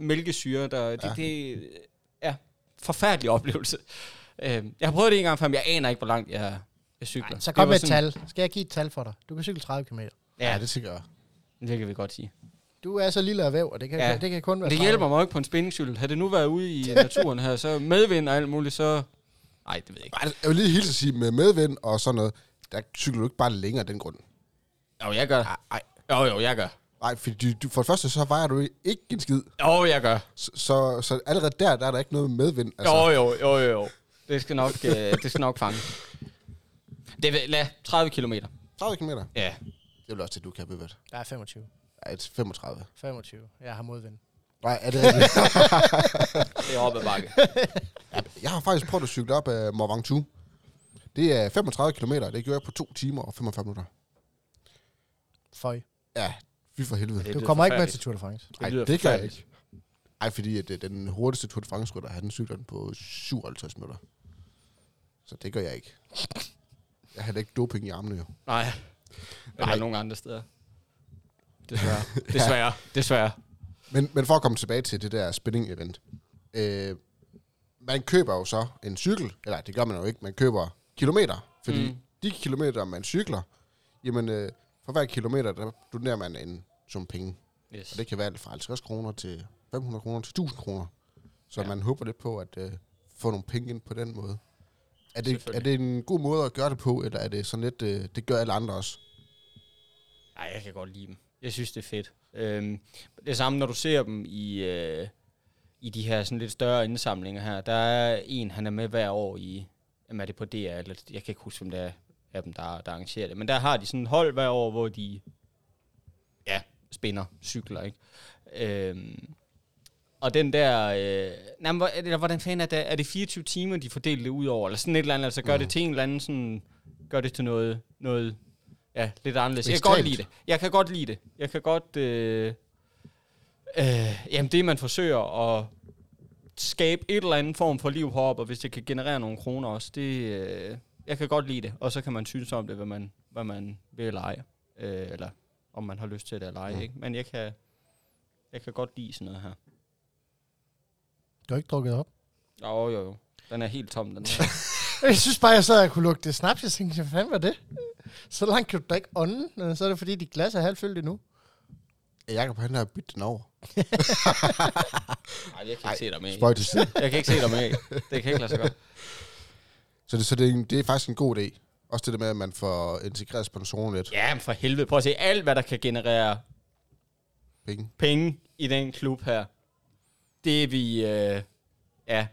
mælkesyre, der, det, Ja. det, ja, forfærdelig oplevelse. Øh, jeg har prøvet det en gang før, men jeg aner ikke, hvor langt jeg, jeg cykler. Nej, så kom med et tal. Skal jeg give et tal for dig? Du kan cykle 30 km. Ja, Ja, det tænker jeg. det kan vi godt sige. Du er så lille af væv, og det kan, Ja. det kan kun være Det 30. hjælper mig ikke på en spændingscykel. Havde det nu været ude i naturen her, så medvind og alt muligt, så... Nej, det ved jeg ikke. Ej, Jeg vil lige hilse at sige, med medvind og sådan noget, der cykler du ikke bare længere af den grund. Jo, jeg gør. Nej, Jo, jo, jeg gør. nej, fordi du, for det første, så vejer du ikke en skid. Jo, jeg gør. Så, så, så allerede der, der er der ikke noget med medvind. Altså. Jo, jo, jo, jo, jo. Det skal nok, øh, det skal nok fange. Det vil, lad 30 km. 30 km. Ja. Det er vel også det, du kan bevæge. Der er 25. Et 35. 25. Jeg har modvind. Nej, er det rigtigt? Det er oppe ad bakke. Ja, jeg har faktisk prøvet at cykle op af Mont Ventoux. Det er 35 km, det gjorde jeg på 2 timer og 45 minutter. Føj. Ja, fy for helvede. Det Du kommer ikke med til Tour de France. Nej, lyder det kan jeg ikke. Ej, fordi at, øh, den hurtigste Tour de France-rytter, han cykler den på 57 minutter. Så det gør jeg ikke. Jeg har ikke doping i armene jo. Nej. Eller Nej. nogen andre steder. Desværre. Desværre. Desværre. Men, men for at komme tilbage til det der spinning-event. Øh, man køber jo så en cykel, eller det gør man jo ikke, man køber kilometer. Fordi Mm. de kilometer, man cykler, jamen øh, for hver kilometer, der donerer man en sum penge. Yes. Og det kan være alt fra 50 kroner til 500 kroner til 1000 kroner. Så Ja. ja. man håber lidt på at øh, få nogle penge ind på den måde. Er det, er det en god måde at gøre det på, eller er det sådan lidt, øh, det gør alle andre også? Nej, jeg kan godt lide dem. Jeg synes, det er fedt. Øhm, det samme, når du ser dem i, øh, i de her sådan lidt større indsamlinger her. Der er en, han er med hver år i, jamen er det på DR, eller jeg kan ikke huske, hvem det er af dem, der, der arrangerer det. Men der har de sådan et hold hver år, hvor de ja, spinner cykler, ikke? Øhm, og den der, øh, nej, men eller hvordan fanden er det? Er det 24 timer, de fordeler det ud over? Eller sådan et eller andet, altså gør Mm. det til en eller anden sådan, gør det til noget, noget ja, lidt anderledes. Jeg kan godt Ekstremt. lide det. Jeg kan godt lide det. Jeg kan godt, øh, øh, jamen det man forsøger at skabe et eller andet form for liv heroppe, og hvis det kan generere nogle kroner også, det, øh, jeg kan godt lide det. Og så kan man synes om det, hvad man, hvad man vil ej. Øh, eller om man har lyst til det eller ej, Mm. ikke? Men jeg kan, jeg kan godt lide sådan noget her. Du har ikke drukket op. Jo, jo, jo. Den er helt tom, den her. Jeg synes bare, jeg sad og kunne lugte det snaps. Jeg tænkte, hvad fanden var det? Så langt kan du da ikke ånde. Nå, Så er det fordi, dit glas er halvt fyldt endnu. Jakob, han har byttet den over. Nej, jeg kan ikke se dig med. Spøj til side. Jeg kan ikke se dig med. Det kan ikke lade sig gøre. Så, det, så det, er en- det er faktisk en god idé. Også det der med, at man får integreret sponsoren lidt. Ja, men for helvede. Prøv at se alt, hvad der kan generere Penge. penge i den klub her. Det er vi, øh, ja,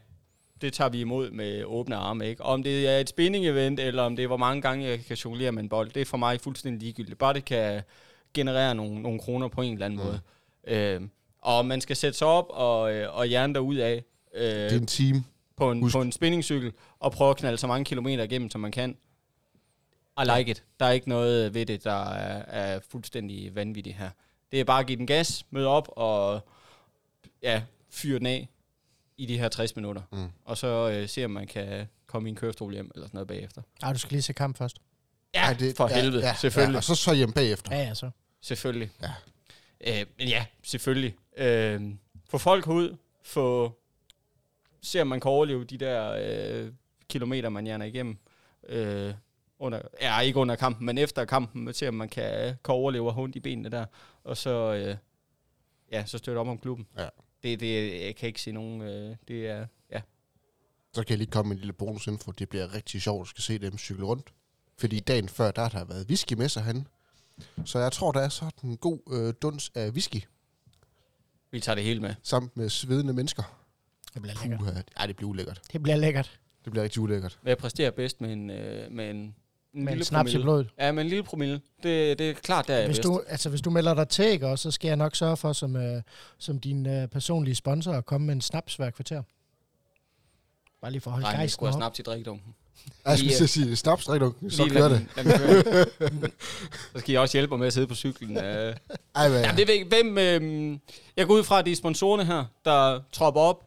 det tager vi imod med åbne arme, ikke? Om det er et spinning-event, eller om det er, hvor mange gange jeg kan jonglere med en bold, det er for mig fuldstændig ligegyldigt. Bare det kan generere nogle, nogle kroner på en eller anden Mm. måde. Øh, og man skal sætte sig op og, øh, og hjerne derud af øh, Det er en team. på, en, husk- på en spinningcykel, og prøve at knalde så mange kilometer igennem, som man kan. I like it. Der er ikke noget ved det, der er, er fuldstændig vanvittigt her. Det er bare at give den gas, møde op og ja, fyre den af i de her 60 minutter. Mm. Og så øh, se, om man kan komme i en kørestol hjem eller sådan noget bagefter. Ej, du skal lige se kamp først. Ja, Ej, det, for helvede. Ja, selvfølgelig. Ja, og så så hjem bagefter. Ja, ja, så. Selvfølgelig. Ja. Øh, men ja, selvfølgelig. Øh, få folk ud, få se om man kan overleve de der øh, kilometer, man hjerner igennem. Øh, under, ja, ikke under kampen, men efter kampen, se om man kan, kan overleve og ondt i benene der. Og så, øh, ja, så støtte op om klubben. Ja. Det, det, jeg kan ikke se nogen... Øh, det er... Ja. Så kan jeg lige komme med en lille bonusinfo. Det bliver rigtig sjovt, at skal se dem cykle rundt. Fordi dagen før, der har der været whisky med sig han. Så jeg tror, der er sådan en god øh, duns af whisky, Vi tager det hele med. sammen med svedende mennesker. Det bliver lækkert. Puh, ja, det bliver ulækkert. Det bliver lækkert. Det bliver rigtig ulækkert. Hvad præsterer bedst med en, øh, med en, en Med en lille snaps i promille? blodet. Ja, med en lille promille. Det, det er klart, der er Hvis du, altså, hvis du melder dig til, ikke, også, så skal jeg nok sørge for, som, øh, som din øh, personlige sponsor, at komme med en snaps hver kvarter. Bare lige for at holde Nej, jeg gejsten skulle have op. snaps i drikkedunken. Jeg skulle til at sige, snaps, drik du. Så kører det. lad køre. Så skal jeg også hjælpe mig med at sidde på cyklen. Øh. Ej, hvad? Ja, det ved ikke. Hvem, øh, jeg går ud fra, at det er sponsorerne her, der tropper op.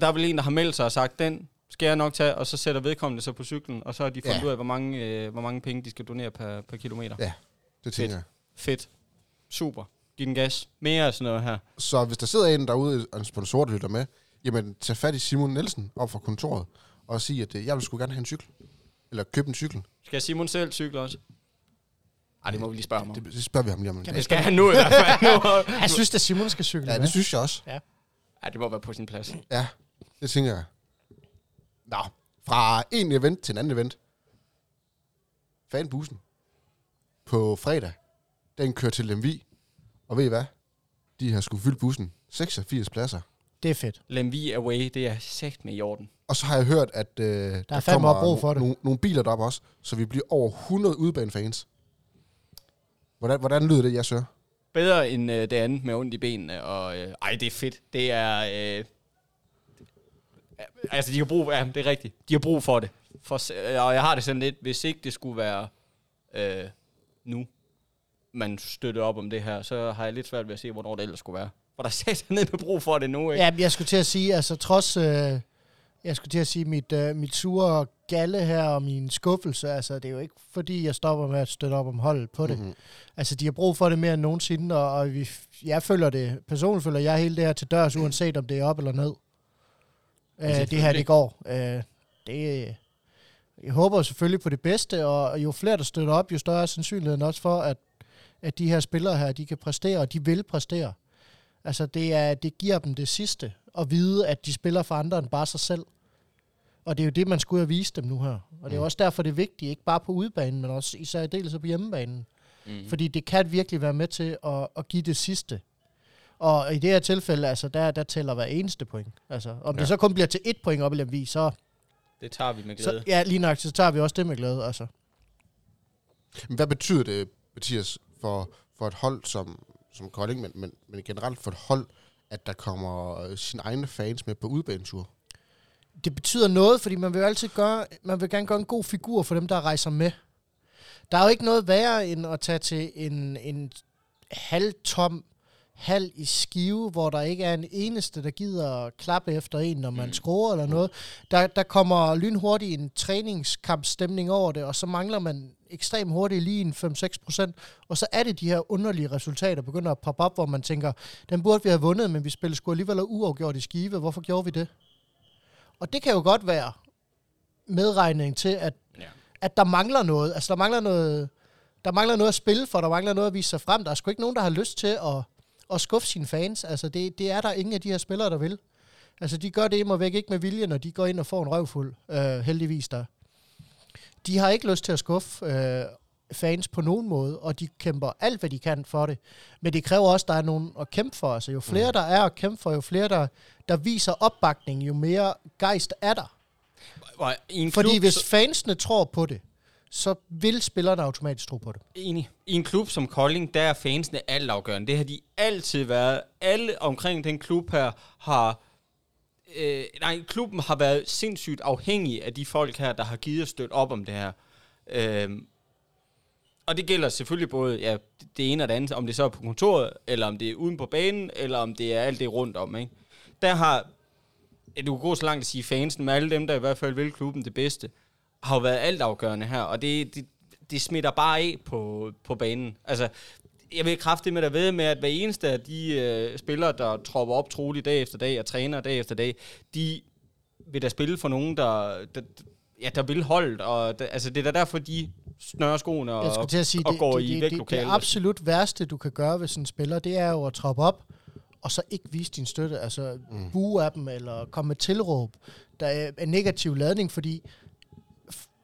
Der er vel en, der har meldt sig og sagt, den skal jeg nok tage, og så sætter vedkommende sig på cyklen, og så har de fundet Ja. ud af, hvor mange, øh, hvor mange penge de skal donere per, per kilometer. Ja. Det tænker jeg. Fedt. Super. Giv den gas. Mere af sådan noget her. Så hvis der sidder en derude, og en sponsor, der lytter med, jamen tag fat i Simon Nielsen op fra kontoret, og sige, at øh, jeg vil sgu gerne have en cykel. Eller købe en cykel. Skal Simon selv cykle også? Ej, det må vi lige spørge ham om. Det, det spørger vi ham lige om. en dag. Det skal han nu i hvert fald. Nu. Jeg synes, at Simon skal cykle Ja, med. det synes jeg også. Ja, det må være på sin plads. Ja, det tænker jeg. Nå, fra en event til en anden event. Fanbussen. På fredag. Den kører til Lemvi. Og ved I hvad? De har skulle fyldt bussen. 86 pladser. Det er fedt. Lemvi Away, det er sagt med i orden. Og så har jeg hørt, at øh, der, der fandme kommer brug for det. nogle, nogle biler derop også, så vi bliver over 100 udbanefans. Hvordan, hvordan lyder det, jeg søger? Bedre end øh, det andet med ondt i benene, og øh, ej, det er fedt. Det er... Øh, altså, de har brug ja, det er rigtigt. De har brug for det. For, øh, og jeg har det sådan lidt, hvis ikke det skulle være øh, nu, man støtter op om det her, så har jeg lidt svært ved at se, hvornår det ellers skulle være. For der er ned med brug for det nu, ikke? Ja, jeg skulle til at sige, altså trods, øh, jeg skulle til at sige, mit, øh, mit sure galle her og min skuffelse, altså det er jo ikke fordi, jeg stopper med at støtte op om holdet på det. Mhm. Altså, de har brug for det mere end nogensinde, og, og vi, jeg følger det, personligt følger jeg hele det her til dørs, uanset om det er op eller ned. Øh, det her, det går. Øh, det, jeg håber selvfølgelig på det bedste, og jo flere, der støtter op, jo større er sandsynligheden også for, at, at de her spillere her, de kan præstere, og de vil præstere. Altså, det, er, det giver dem det sidste, at vide, at de spiller for andre end bare sig selv. Og det er jo det, man skulle og vise dem nu her. Og det er Mm. også derfor, det er vigtigt, ikke bare på udebanen, men også især i dels på hjemmebanen. Mm. Fordi det kan virkelig være med til at, at give det sidste. Og i det her tilfælde, altså, der, der tæller hver eneste point. Altså, om ja. Det så kun bliver til et point op i Lemvig, så, Det tager vi med glæde. så ja, lige nok, så tager vi også det med glæde. Altså. Men hvad betyder det, Mathias, for, for et hold som, som Kolding, men, men, men generelt for et hold, at der kommer øh, sine egne fans med på udbanetur? det betyder noget, fordi man vil jo altid gøre, man vil gerne gøre en god figur for dem, der rejser med. Der er jo ikke noget værre, end at tage til en, en halvtom hal i skive, hvor der ikke er en eneste, der gider at klappe efter en, når man Mm. skruer eller noget. Der, der kommer lynhurtigt en træningskampstemning over det, og så mangler man ekstremt hurtigt lige en 5-6 procent, og så er det de her underlige resultater, begynder at poppe op, hvor man tænker, den burde vi have vundet, men vi spillede sgu alligevel uafgjort i skive. Hvorfor gjorde vi det? Og det kan jo godt være medregning til, at, Ja. at der mangler noget. Altså, der mangler noget, der mangler noget at spille for, der mangler noget at vise sig frem. Der er sgu ikke nogen, der har lyst til at, at skuffe sine fans. Altså, det, det er der ingen af de her spillere, der vil. Altså, de gør det imod væk ikke med vilje, når de går ind og får en røvfuld, øh, heldigvis der. De har ikke lyst til at skuffe øh, fans på nogen måde, og de kæmper alt, hvad de kan for det. Men det kræver også, at der er nogen at kæmpe for. Altså, jo flere Mm. der er at kæmpe for, jo flere der, der viser opbakning, jo mere gejst er der. En Fordi klub, hvis så- fansene tror på det, så vil spillerne automatisk tro på det. Enig. I en klub som Kolding, der er fansene altafgørende. Det har de altid været. Alle omkring den klub her har... Øh, nej, klubben har været sindssygt afhængig af de folk her, der har givet støtte op om det her. Øh, og det gælder selvfølgelig både ja, det ene og det andet, om det så er på kontoret, eller om det er uden på banen, eller om det er alt det rundt om. Ikke? Der har, ja, du kan gå så langt at sige fansen, med alle dem, der i hvert fald vil klubben det bedste, har jo været altafgørende her, og det, det, det smitter bare af på, på banen. Altså, jeg vil kraftigt med at ved med, at hver eneste af de øh, spillere, der tropper op troligt dag efter dag og træner dag efter dag, de vil da spille for nogen, der, der, ja, der vil holdet, og der, altså, det er da derfor, de snører skoene Jeg og, til at sige, og det, går det, i det, det, det vægtlokalet. absolut værste, du kan gøre ved sådan en spiller, det er jo at troppe op og så ikke vise din støtte, altså mm. bue af dem, eller komme med tilråb, der er en negativ ladning, fordi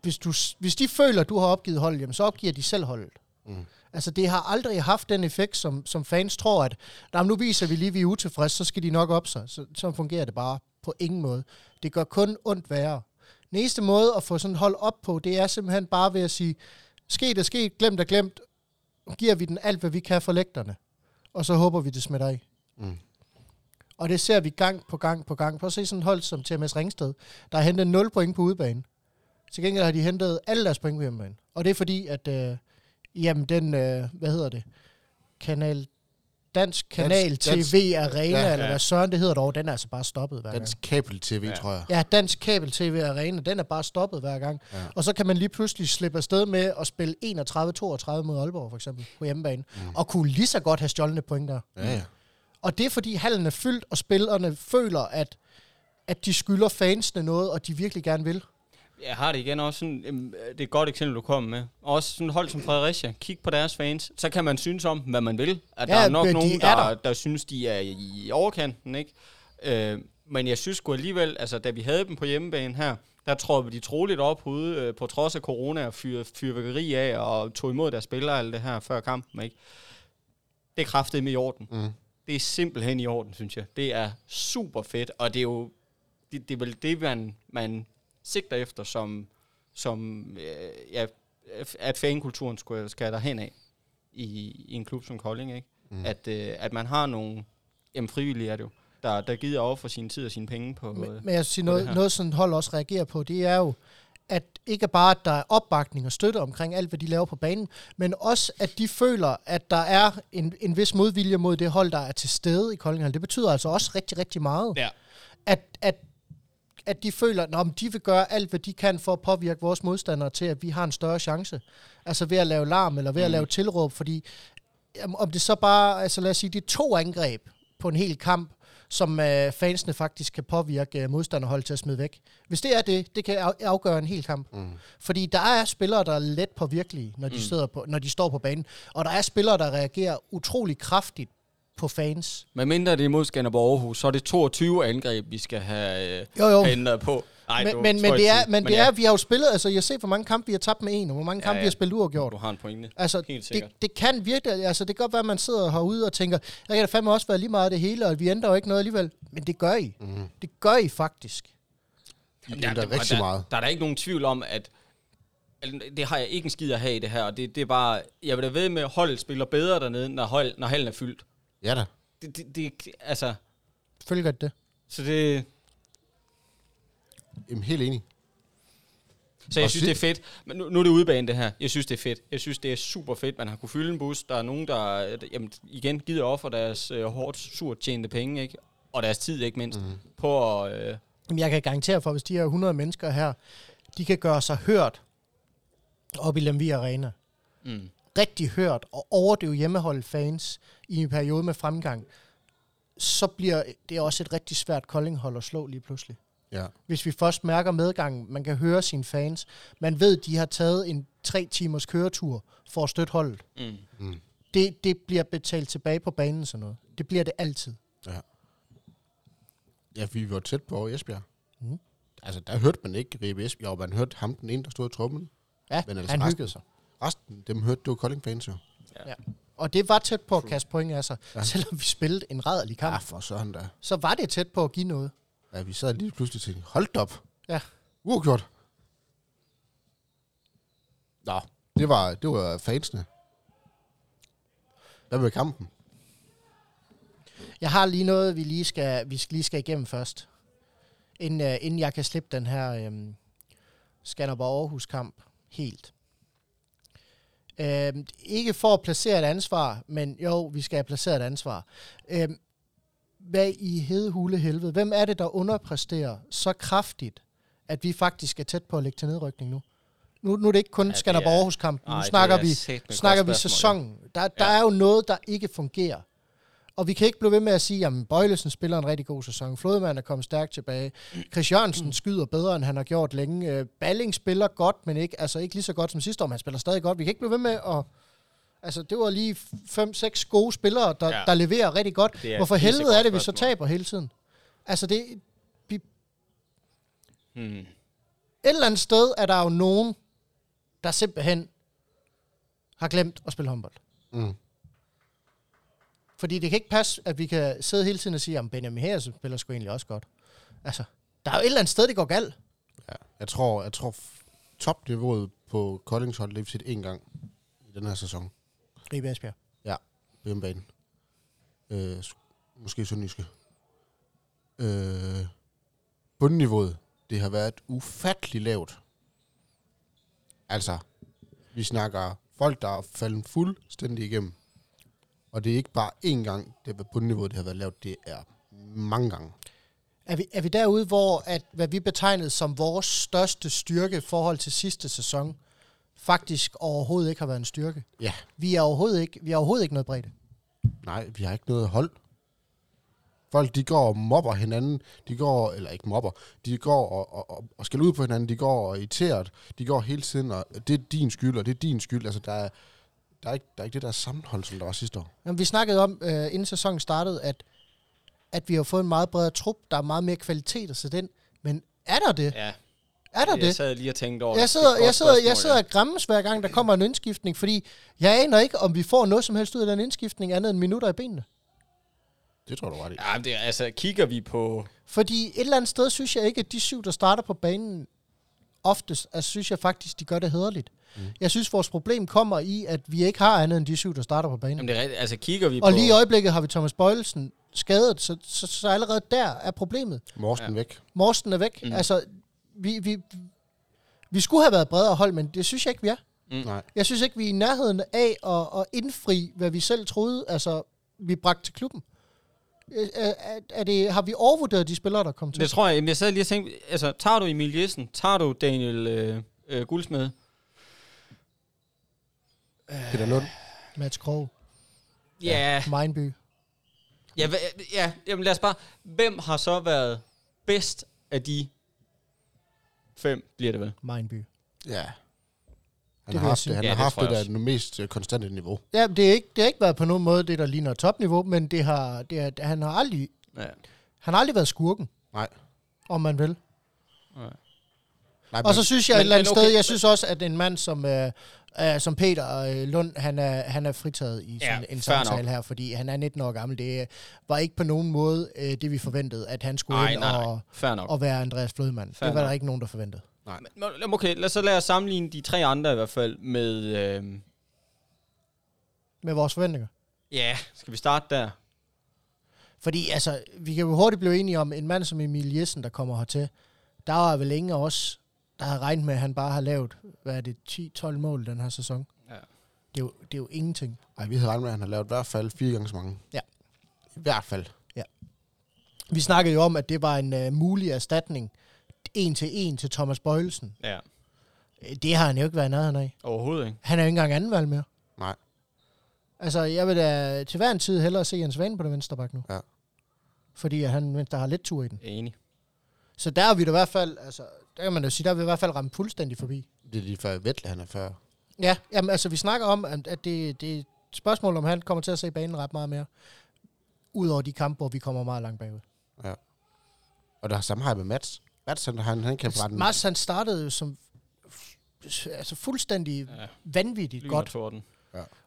hvis, du, hvis de føler, at du har opgivet holdet, jamen, så opgiver de selv holdet. Mm. Altså, det har aldrig haft den effekt, som, som fans tror, at "Nå, men nu viser vi lige, at vi er utilfredse, så skal de nok op sig. Så, så fungerer det bare på ingen måde. Det gør kun ondt værre. Den eneste måde at få sådan et hold op på, det er simpelthen bare ved at sige, sket er sket, glemt er glemt, giver vi den alt, hvad vi kan for lægterne. Og så håber vi, det smitter af. Mm. Og det ser vi gang på gang på gang. Prøv at se sådan et hold som TMS Ringsted, der har hentet 0 point på udebane. Til gengæld har de hentet alle deres point på hjemmebane. Og det er fordi, at øh, jamen den, øh, hvad hedder det, kanal, Dansk Kanal Dansk- TV Arena, Ja, ja, eller ja. hvad søren det hedder dog, den er altså bare stoppet hver gang. Dansk kabel-tv, Ja. tror jeg. Ja, Dansk Kabel TV Arena, den er bare stoppet hver gang. Ja. Ja. Og så kan man lige pludselig slippe afsted med at spille 31-32 mod Aalborg, for eksempel, på hjemmebane. Mm. Og kunne lige så godt have stjålne point der. Ja, ja. Og det er fordi hallen er fyldt, og spillerne føler, at, at de skylder fansene noget, og de virkelig gerne vil. Jeg har det igen også sådan, øhm, det er et godt eksempel, du kommer med. Også sådan et hold som Fredericia. Kig på deres fans. Så kan man synes om, hvad man vil. At Ja, der er nok de nogen, er der, der. der synes, de er i overkanten, ikke? Øh, men jeg synes sgu alligevel, altså da vi havde dem på hjemmebane her, der tror vi de troligt op ude, øh, på trods af corona og fyr, fyrværkeri af, og tog imod deres spillere og alt det her før kampen, ikke? Det er kraftigt med i orden. Mm. Det er simpelthen i orden, synes jeg. Det er super fedt, og det er jo det, det er vel det, man, man sigter efter, som, som øh, ja, at fankulturen skal, skal derhen af i, i en klub som Kolding, ikke? Mm. At, øh, at man har nogle, jamen frivillige er det jo, der, der gider over for sin tid og sine penge på... Men, øh, men jeg vil sige, på det noget, noget sådan hold også reagerer på, det er jo, at ikke bare, at der er opbakning og støtte omkring alt, hvad de laver på banen, men også, at de føler, at der er en, en vis modvilje mod det hold, der er til stede i Kolding. Det betyder altså også rigtig, rigtig meget. Ja. At, at, at de føler, at de vil gøre alt, hvad de kan for at påvirke vores modstandere til, at vi har en større chance. Altså ved at lave larm, eller ved at Mm. lave tilråb, fordi om det så bare, altså lad os sige, det er to angreb på en hel kamp, som øh, fansene faktisk kan påvirke øh, modstanderhold til at smide væk. Hvis det er det, det kan af- afgøre en hel kamp. Mm. Fordi der er spillere, der er let påvirkelige, når de, Mm. sidder på, når de står på banen. Og der er spillere, der reagerer utrolig kraftigt på fans. Men mindre det er mod Skanderborg Aarhus, så er det 22 angreb, vi skal have, øh, Jo, jo. have ændret på. Ej, men, du men, men jeg det er, sige. men det ja, er, vi har jo spillet, altså jeg ser, hvor mange kampe vi har tabt med en, og hvor mange Ja, kampe ja. vi har spillet uafgjort. Du har en pointe. Altså, Helt det, sikkert. det kan virkelig, altså det kan godt være, at man sidder herude og tænker, der kan da fandme også være lige meget af det hele, og vi ændrer jo ikke noget alligevel. Men det gør I. Mm. Det gør I faktisk. Jamen, ændrer der, rigtig der, meget. Der er der ikke nogen tvivl om, at altså, det har jeg ikke en skid at have i det her. og Det, det er bare, jeg vil da ved med, at holdet spiller bedre dernede, når, hold, når hallen er fyldt. Ja da. Det, det, det, altså, Følger det. så det, Jamen, helt enig. så jeg Og synes, det er fedt. Men nu, nu er det udebane, det her. Jeg synes, det er fedt. Jeg synes, det er super fedt. Man har kunne fylde en bus. Der er nogen, der jamen, igen gider offer deres øh, hårdt surt tjente penge, ikke? Og deres tid, ikke mindst, mm. på at... Øh, Jamen, jeg kan garantere for, hvis de her 100 mennesker her, de kan gøre sig hørt op i Lemvi Arena. mm. Rigtig hørt og overdøve hjemmeholdet fans i en periode med fremgang, så bliver det også et rigtig svært koldinghold at slå lige pludselig. Ja. Hvis vi først mærker medgangen, man kan høre sine fans, man ved, de har taget en tre timers køretur for at støtte holdet. Mm. Mm. Det, det bliver betalt tilbage på banen sådan noget. Det bliver det altid. Ja, vi var tæt på Esbjerg. Mhm. Altså, der hørte man ikke Ribe Esbjerg, og man hørte ham, den ene, der stod i trummen. Ja, Men ellers han resten- hyggede sig. Resten, dem hørte, det var Kolding fans jo. Og det var tæt på at kaste point af sig. Ja. Ja. Selvom vi spillede en rædderlig kamp, Ja, ja. for søren da. så var det tæt på at give noget. Ja, vi sad lige pludselig til, hold da op. Ja. Uafgjort. Nå, det var, det var fansene. Hvad med kampen? Jeg har lige noget, vi lige skal, vi skal, lige skal igennem først. Inden, uh, inden jeg kan slippe den her um, Skanderborg Aarhus kamp helt. Um, ikke for at placere et ansvar, men jo, vi skal have placeret et ansvar. Um, hvad i hedehule helvede? Hvem er det, der underpræsterer så kraftigt, at vi faktisk er tæt på at lægge til nedrykning nu? Nu, nu er det ikke kun Ja, Skanderborg er- Aarhus kampen. Nu snakker er vi snakker vi sæsonen. Der, der Ja. er jo noget, der ikke fungerer. Og vi kan ikke blive ved med at sige, at Bøjlesen spiller en rigtig god sæson. Flodmand er kommet stærkt tilbage. Chris Jørgensen skyder bedre, end han har gjort længe. Øh, Balling spiller godt, men ikke, altså ikke lige så godt som sidste år. men Han spiller stadig godt. Vi kan ikke blive ved med at... Altså, det var lige 5-6 gode spillere, der, Ja. der leverer rigtig godt. Det er Hvorfor et helvede er det, vi så taber hele tiden? Altså, det, et Hmm. eller andet sted er der jo nogen, der simpelthen har glemt at spille håndbold. Mm. Fordi det kan ikke passe, at vi kan sidde hele tiden og sige, at Benjamin her spiller sgu egentlig også godt. Altså, der er jo et eller andet sted, det går galt. Ja. Jeg tror, jeg tror topniveauet på Koldings hold, vi set én gang i den her sæson. Ribe Esbjerg. på hjemmebanen. Øh, måske Sønderjyske. Øh, bundniveauet, det har været ufattelig lavt. Altså, vi snakker folk, der er faldet fuldstændig igennem. Og det er ikke bare én gang, det været bundniveauet, det har været lavt, det er mange gange. Er vi, er vi derude, hvor at, hvad vi betegnede som vores største styrke i forhold til sidste sæson, faktisk overhovedet ikke har været en styrke? Ja. Vi er overhovedet ikke, vi er overhovedet ikke noget bredt. Nej, vi har ikke noget hold. Folk, de går og mobber hinanden. De går, eller ikke mobber, de går og, og, og, og skal ud på hinanden. De går og irriteret. De går hele tiden, og det er din skyld, og det er din skyld. Altså, der er, der er, ikke, der er ikke det der sammenhold, som der var sidste år. Jamen, vi snakkede om, øh, inden sæsonen startede, at, at vi har fået en meget bredere trup. Der er meget mere kvalitet at sætte ind. Men er der det? Ja, Er der jeg det? sad lige og tænkte over Jeg sidder, Det et jeg sidder, jeg sidder og græmmes hver gang, der kommer en indskiftning, fordi jeg aner ikke, om vi får noget som helst ud af den indskiftning, andet end minutter i benene. Det tror du ret i. Ja, det, altså, kigger vi på... Fordi et eller andet sted synes jeg ikke, at de syv, der starter på banen, oftest, altså synes jeg faktisk, de gør det hederligt. Mm. Jeg synes, vores problem kommer i, at vi ikke har andet end de syv, der starter på banen. Jamen, det er rigtigt. Altså, kigger vi Og på... lige i øjeblikket har vi Thomas Bøjelsen skadet, så, så, så allerede der er problemet. Morsten Ja. væk. Morsten er væk. Mm. Altså, vi, vi, vi skulle have været bredere hold, men det synes jeg ikke, vi er. Mm. Nej. Jeg synes ikke, vi er i nærheden af at, at indfri, hvad vi selv troede, altså, vi bragte til klubben. Øh, Er, er, er det, har vi overvurderet de spillere, der kom til? Det tror jeg. Jeg sad lige og tænkte, altså, tager du Emil Jessen? Tager du Daniel øh, øh, Guldsmed? Peter Lund. Mats Krog, Ja. Mindby. Ja, hva- ja, jamen lad os bare... Hvem har så været bedst af de fem, bliver det vel? Mindby. Ja. Han vil har jeg haft sige. det, han Ja, har det haft tror det jeg der også. det mest øh, konstante niveau. Ja, det, er ikke, det har ikke været på nogen måde det, der ligner topniveau, men det har, det er, han, har aldrig, Ja. han har aldrig været skurken, Nej. om man vil. Nej. Nej, Og så synes jeg men- et eller andet okay, sted, jeg synes også, at en mand som, øh, øh, som Peter øh, Lund, han er, han er fritaget i sådan Ja, en samtale nok. her, fordi han er 19 år gammel. Det øh, var ikke på nogen måde øh, det, vi forventede, at han skulle Nej, ind nej, nej. og, nok. og være Andreas Flødemand. Fair Det var der nok. ikke nogen, der forventede. Men, men, okay, lad, så lad os sammenligne de tre andre i hvert fald med... Øh, Med vores forventninger. ja, skal vi starte der? Fordi altså, vi kan jo hurtigt blive enige om, en mand som Emil Jessen, der kommer hertil, der er vel ingen af os, der har regnet med, at han bare har lavet, hvad er det, 10-12 mål den her sæson. Ja. Det er jo, det er jo ingenting. Nej, vi havde regnet med, at han har lavet i hvert fald fire gange så mange. Ja. I hvert fald. Vi snakkede jo om, at det var en uh, mulig erstatning, en til en til Thomas Bøjelsen. Ja, Øh, Det har han jo ikke været nærheden af. overhovedet ikke. Han er jo ikke engang anden valg mere. Nej. Altså, jeg vil da til hver en tid hellere se Jens Svane på den venstre bak nu. Ja. Fordi han der har lidt tur i den. Enig. Så der er vi da i hvert fald, altså, der kan man jo sige, der er vi i hvert fald ramt fuldstændig forbi. Det er lige før Vettel, han er før. Ja, jamen, altså vi snakker om, at det, det er et spørgsmål, om han kommer til at se banen ret meget mere. Udover de kampe, hvor vi kommer meget langt bagud. Og der er samme har jeg med Mats. Mats, han, han, han kan brænde... Mars, han startede jo som altså fuldstændig Ja, vanvittigt lyn godt. og torden.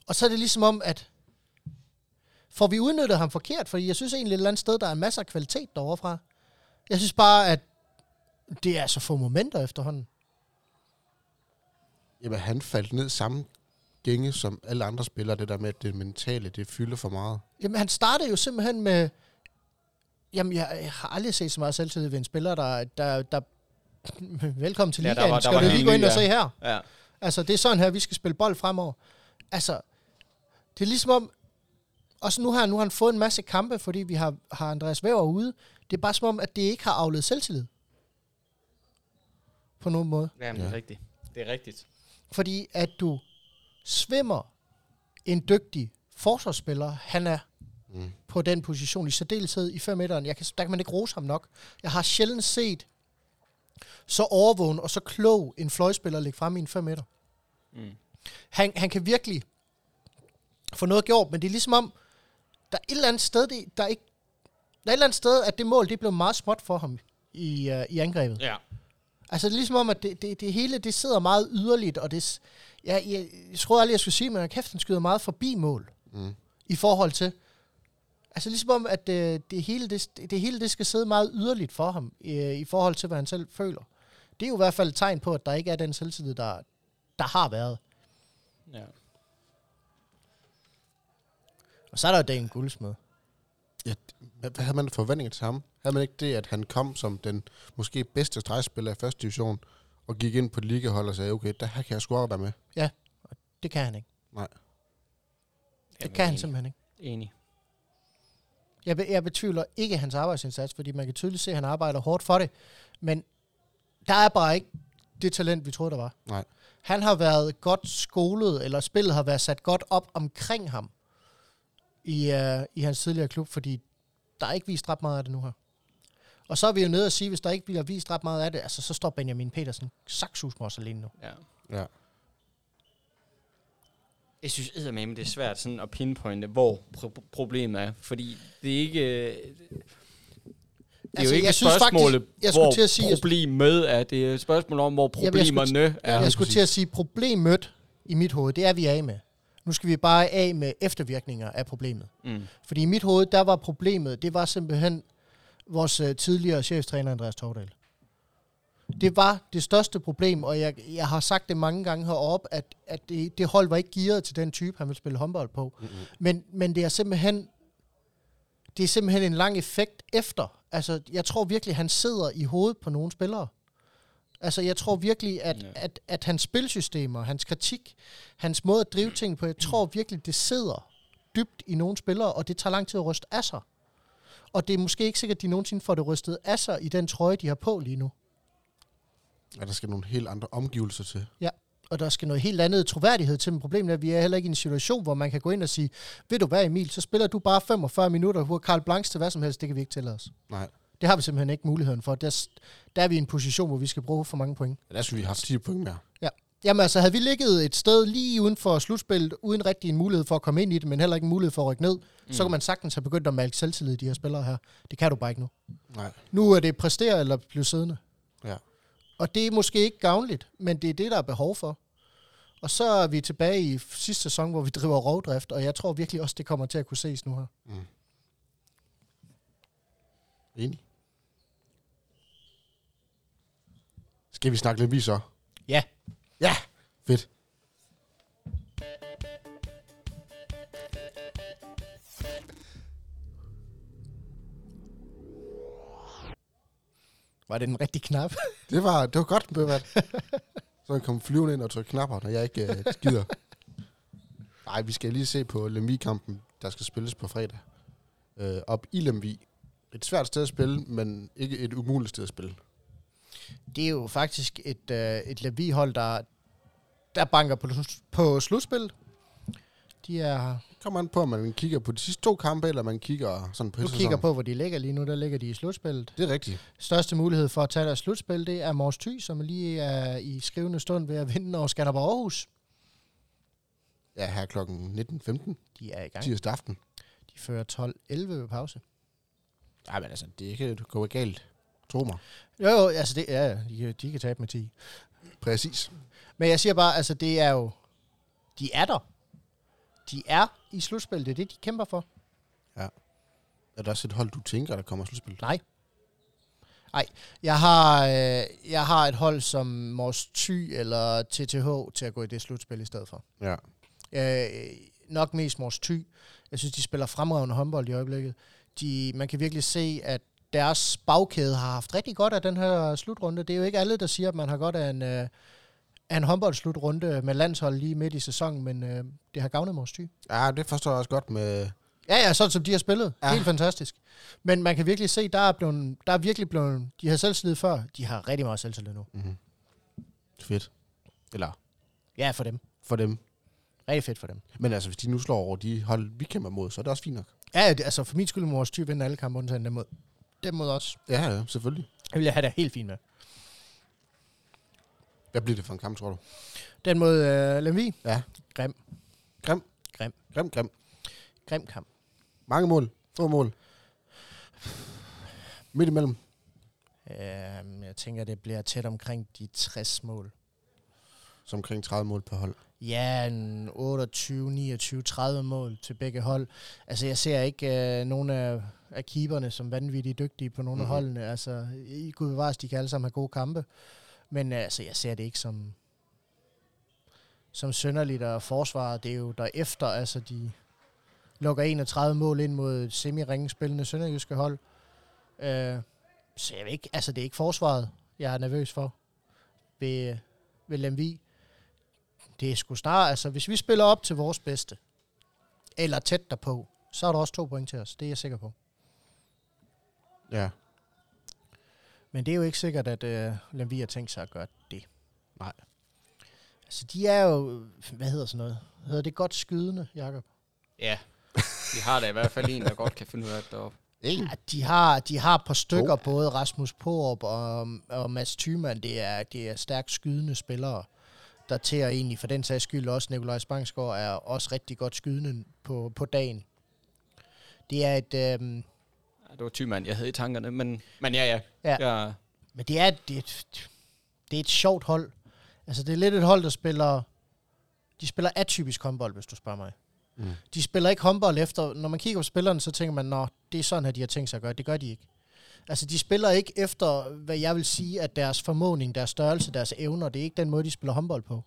Og så er det ligesom om, at får vi udnyttet ham forkert, fordi jeg synes egentlig et eller andet sted, der er masser af kvalitet derovre fra. Jeg synes bare, at det er så få momenter efterhånden. Jamen, han faldt ned samme gænge som alle andre spillere. Det der med, at det mentale, det fylder for meget. Jamen, han startede jo simpelthen med... Jamen, jeg, har aldrig set så meget selvtillid ved en spiller, der... der, der velkommen til Ja, der ligaen. var- der skal var du lige gå ind ny, og ja. se her? Ja. Altså, det er sådan her, vi skal spille bold fremover. Altså, det er ligesom om... Også nu har, nu har han fået en masse kampe, fordi vi har, har Andreas Væver ude. Det er bare som om, at det ikke har afledt selvtillid. På nogen måde. Jamen, det er Ja. rigtigt. Det er rigtigt. Fordi at du svimmer en dygtig forsvarsspiller, han er Mm. på den position, i særdeleshed i 5 meteren. Jeg kan, der kan man ikke rose ham nok. Jeg har sjældent set så overvågen og så klog en fløjspiller ligge frem i en 5 meter. Mm. Han, han kan virkelig få noget gjort, men det er ligesom om, der er et eller andet sted, det, der er ikke, der er et eller andet sted, at det mål, det blev meget småt for ham i, uh, i angrebet. Ja. Altså, det er ligesom om, at det, det, det hele, det sidder meget yderligt, og det, s- jeg, jeg, troede aldrig, jeg skulle sige, men kæft, han skyder meget forbi mål, Mm. i forhold til, altså ligesom om, at det, det, hele, det, det hele, det skal sidde meget yderligt for ham, i, i forhold til, hvad han selv føler. Det er jo i hvert fald et tegn på, at der ikke er den selvtillid, der, der har været. ja. Og så er der jo Dan Guldsmed. Ja, hvad, havde man forventninger til ham? Havde man ikke det, at han kom som den måske bedste stregspiller i første division, og gik ind på et ligahold og sagde, okay, der her kan jeg sgu også være med. Det kan han ikke. Nej. Det Jamen, kan han enig. simpelthen ikke. Enig. Jeg, be, jeg betvivler ikke hans arbejdsindsats, fordi man kan tydeligt se, at han arbejder hårdt for det. Men der er bare ikke det talent, vi troede, der var. Nej. Han har været godt skolet, eller spillet har været sat godt op omkring ham i, uh, i hans tidligere klub, fordi der er ikke vist ret meget af det nu her. Og så er vi jo nede og sige, hvis der ikke bliver vist ret meget af det, altså så står Benjamin Petersen saksus alene nu. Ja. Ja. Jeg synes eddermame, det er svært sådan at pinpointe, hvor pro- problemet er. Fordi det er ikke... øh, Det er Altså, jo ikke jeg synes spørgsmålet, faktisk- jeg skulle hvor til at sige- problemet er. Det er et spørgsmål om, hvor Jamen, jeg skulle problemerne er. jeg skulle til at sige, problemet i mit hoved, det er vi af med. Nu skal vi bare af med eftervirkninger af problemet. Mm. Fordi i mit hoved, der var problemet, det var simpelthen vores uh, tidligere cheftræner Andreas Tordal. Det var det største problem, og jeg, jeg har sagt det mange gange heroppe, at, at det, det hold var ikke gearet til den type, han ville spille håndbold på. Mm-hmm. Men, men det er simpelthen det er simpelthen en lang effekt efter. Altså, jeg tror virkelig, han sidder i hovedet på nogle spillere. Altså, jeg tror virkelig, at, Ja. ja. at, at hans spilsystemer, hans kritik, hans måde at drive ting på, jeg tror virkelig, det sidder dybt i nogle spillere, og det tager lang tid at ryste af sig. Og det er måske ikke sikkert, at de nogensinde får det rystet af sig i den trøje, de har på lige nu. Ja, der skal nogle helt andre omgivelser til. Og der skal noget helt andet troværdighed til, men problemet er, at vi er heller ikke i en situation, hvor man kan gå ind og sige, ved du hvad Emil, så spiller du bare 45 minutter, har Karl Blanks til hvad som helst, det kan vi ikke tillade os. Nej. Det har vi simpelthen ikke muligheden for. Der, der er vi i en position, hvor vi skal bruge for mange point. Ja, der skulle vi have haft 10 point mere. Jamen altså, havde vi ligget et sted lige uden for slutspillet, uden rigtig en mulighed for at komme ind i det, men heller ikke en mulighed for at rykke ned, mm. så kan man sagtens have begyndt at malke selvtillid i de her spillere her. Det kan du bare ikke nu. Nej. Nu er det præstere eller blive siddende. Ja. Og det er måske ikke gavnligt, men det er det, der er behov for. Og så er vi tilbage i sidste sæson, hvor vi driver rovdrift, og jeg tror virkelig også, det kommer til at kunne ses nu her. Enig. Skal vi snakke lidt så? Ja. Ja. Fedt. Var det en rigtig knap? Det var, det var godt, Bøvat. Så kom flyvende ind og trykke knapper, når jeg ikke uh, skider. Nej, vi skal lige se på Lemvig-kampen, der skal spilles på fredag. Uh, op i Lemvig. Et svært sted at spille, men ikke et umuligt sted at spille. Det er jo faktisk et, øh, et Levi-hold, der, der banker på, på slutspillet. De er, Kommer an på, om man kigger på de sidste to kampe, eller man kigger sådan på du kigger på, hvor de ligger lige nu. Der ligger de i slutspillet. Det er rigtigt. Største mulighed for at tage deres slutspil, det er Mors Thy, som lige er i skrivende stund ved at vinde over Skanderborg Aarhus. Ja, her klokken 19.15, De er i gang. tirsdag aften. De fører 12-11 ved pause. Nej, men altså, det kan gå galt. Tro mig. Jo, jo, altså det, ja, de, kan- de kan tabe med 10. Præcis. Men jeg siger bare, altså det er jo, de er der. De er i slutspillet, det er det, de kæmper for. Er der også et hold, du tænker, der kommer slutspil? Nej. Nej, jeg har, øh, jeg har et hold som Mors Thy eller TTH til at gå i det slutspil i stedet for. Ja. Øh, nok mest Mors Thy. Jeg synes, de spiller fremragende håndbold i øjeblikket. De, man kan virkelig se, at deres bagkæde har haft rigtig godt af den her slutrunde. Det er jo ikke alle, der siger, at man har godt af en, øh, af en håndboldslutrunde med landshold lige midt i sæsonen, men øh, det har gavnet Mors Thy. Ja, det forstår jeg også godt med... Ja, ja, sådan som de har spillet. Ja. Helt fantastisk. Men man kan virkelig se, der er, blevet, der er virkelig blevet... De har selvtillid før. De har rigtig meget selvtillid nu. Mm-hmm. Fedt. Eller Ja, for dem. for dem. Rigtig fedt for dem. Men altså, hvis de nu slår over de hold, vi kæmper mod, så er det også fint nok. Ja, det, altså for min skyld må vores tyve vinde alle kampe, undtagen dem mod, dem mod os. Ja, ja, selvfølgelig. Det vil jeg have det helt fint med. Hvad bliver det for en kamp, tror du? Den mod øh, Lemvi. Ja. Grim. Grim? Grim. Grim, grim. Grim kamp. Mange mål. Få mål. Midt imellem. Øhm, jeg tænker, det bliver tæt omkring de 60 mål. Så omkring 30 mål per hold. Ja, en 28, 29, 30 mål til begge hold. Altså, jeg ser ikke øh, nogen af, af keeperne som vanvittigt dygtige på nogle mm-hmm. af Mhm. holdene. Altså, i Gud bevares, de kan alle sammen have gode kampe. Men øh, altså, jeg ser det ikke som, som synderligt, og forsvaret, det er jo derefter, altså, de lukker 31 mål ind mod semi spillende sønderjyske hold. Øh, så jeg ved ikke, altså, det er ikke forsvaret, jeg er nervøs for ved, ved Lemvig det er sgu snart, altså hvis vi spiller op til vores bedste, eller tæt derpå, så er der også to point til os. Det er jeg sikker på. Ja. Men det er jo ikke sikkert, at øh, Lemvi har tænkt sig at gøre det. Nej. Altså de er jo, hvad hedder sådan noget? Hedder det godt skydende, Jakob? Ja, vi har da i hvert fald en, der godt kan finde ud af det deroppe. En. Ja, de har, de har et par stykker, to. både Rasmus Porup og, og Mads Thymann. Det er, det er stærkt skydende spillere. Der til og egentlig for den sags skyld også Nikolaj Spangsgaard er også rigtig godt skydende på, på dagen. Det er et, øhm, Ja, det var Thymann, jeg havde i tankerne, men, men ja, ja. Ja. ja. Men det er, det, er et, det er et sjovt hold. Altså, det er lidt et hold, der spiller... De spiller atypisk håndbold, hvis du spørger mig. Mm. De spiller ikke håndbold efter... Når man kigger på spillerne, så tænker man, nå, det er sådan her, de har tænkt sig at gøre. Det gør de ikke. Altså, de spiller ikke efter, hvad jeg vil sige, at deres formåning, deres størrelse, deres evner, det er ikke den måde, de spiller håndbold på.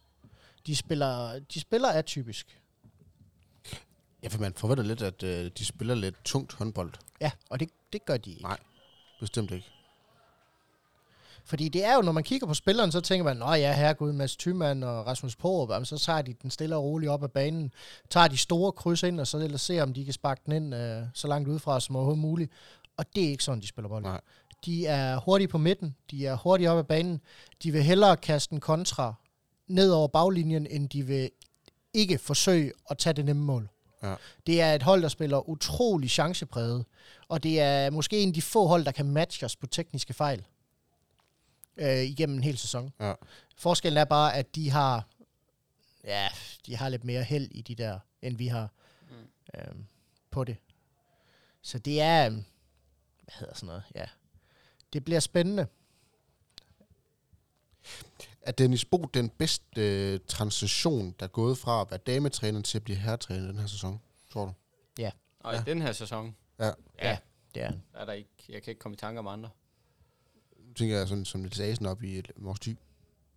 De spiller, de spiller atypisk. Ja, for man forventer lidt, at øh, de spiller lidt tungt håndbold. Ja, og det, det gør de ikke. Nej, bestemt ikke. Fordi det er jo, når man kigger på spilleren, så tænker man, nå ja, herregud, Mads Thymann og Rasmus Porup, jamen, så tager de den stille og roligt op ad banen, tager de store kryds ind, og så ellers ser, om de kan sparke den ind øh, så langt udefra som overhovedet muligt. Og det er ikke sådan, de spiller bold. Nej. De er hurtige på midten, de er hurtige op ad banen, de vil hellere kaste en kontra ned over baglinjen, end de vil ikke forsøge at tage det nemme mål. Ja. Det er et hold, der spiller utrolig chancepræget, og det er måske en af de få hold, der kan matche os på tekniske fejl øh, igennem en hel sæson. Ja. Forskellen er bare, at de har, ja, de har lidt mere held i de der, end vi har Mm. øh, på det. Så det er, hvad hedder sådan noget, ja. Det bliver spændende. Er Dennis Bo den bedste øh, transition, der er gået fra at være dametræner til at blive herretræner den her sæson, tror du? Og i Ja. den her sæson, Ja. ja, Det er. er der ikke, jeg kan ikke komme i tanker om andre. Nu tænker jeg sådan, som Niels Asen op i Mors Thy,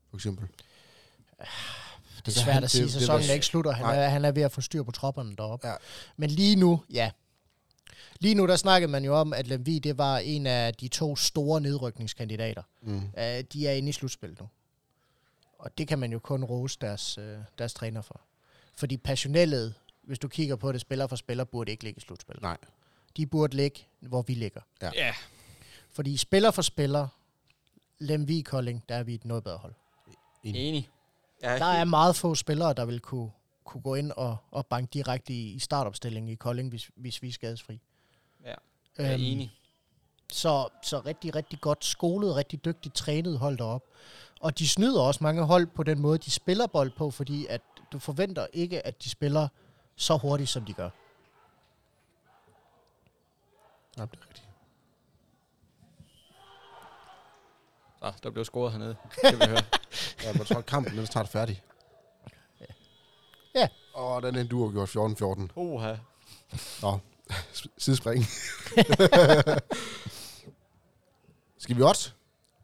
for eksempel. Det er svært at sige, sæsonen er ikke slutter. Han Nej. er, han er ved at få styr på tropperne deroppe. Ja. Men lige nu, ja. Lige nu, der snakkede man jo om, at Lemvi, det var en af de to store nedrykningskandidater. Mm. Uh, de er inde i slutspillet nu. Og det kan man jo kun rose deres, uh, deres træner for. Fordi passionellet, hvis du kigger på det spiller for spiller, burde ikke ligge i slutspillet. Nej. De burde ligge, hvor vi ligger. Ja. Ja, Fordi spiller for spiller, Lemvi Kolding, der er vi et noget bedre hold. enig. Ja, Der er meget få spillere, der vil kunne, kunne gå ind og, og banke direkte i, i startopstillingen i Kolding, hvis, hvis vi er skadesfri. Ja, jeg er Øhm, enig. Så, så rigtig, rigtig godt skolet, rigtig dygtigt trænet hold derop. Og de snyder også mange hold på den måde, de spiller bold på, fordi at du forventer ikke, at de spiller så hurtigt, som de gør. Ja, det er rigtigt. Så, der blev scoret hernede. Skal vi høre. Ja, men jeg tror, kampen den er snart færdig. Ja. Og den endte du har gjort 14-14. Oha. Nå, sidespring. Skal vi også?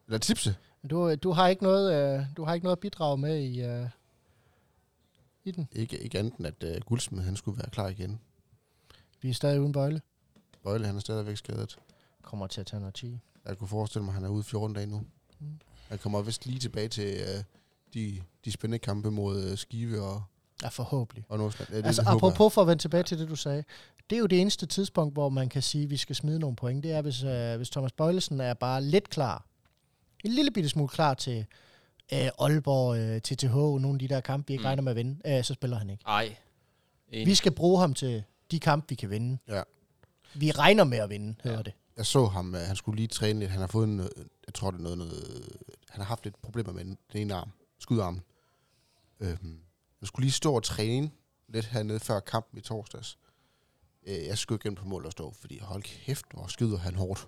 Eller tipse? Du, du, har ikke noget, øh, du har ikke noget at bidrage med i, øh, i den. Ikke, ikke andet end, at uh, Guldsmed han skulle være klar igen. Vi er stadig uden bøjle. Bøjle han er stadigvæk skadet. Kommer til at tage noget 10. Jeg kunne forestille mig, at han er ude 14 dage nu. Mm. Han kommer vist lige tilbage til uh, de, de spændende kampe mod uh, Skive og, Ja, forhåbentlig. og Nordsjælland. Ja, det, Altså, det håber jeg. apropos for at vende tilbage til det, du sagde. Det er jo det eneste tidspunkt, hvor man kan sige, at vi skal smide nogle point. Det er, hvis, øh, hvis Thomas Bøjlesen er bare lidt klar. En lille bitte smule klar til øh, Aalborg, øh, TTH, nogle af de der kampe, vi ikke Mm. regner med at vinde. Øh, så spiller han ikke. Ej. Enig. Vi skal bruge ham til de kampe, vi kan vinde. Ja. Vi regner med at vinde, hedder Ja. det. Jeg så ham, uh, han skulle lige træne lidt. Han har fået en, øh, jeg tror det er noget, noget han har haft lidt problemer med den, den ene arm, skudarmen. Øhm, han skulle lige stå og træne lidt hernede før kampen i torsdags. Øh, jeg skød gennem på mål og stå, fordi hold kæft, hvor skyder han hårdt.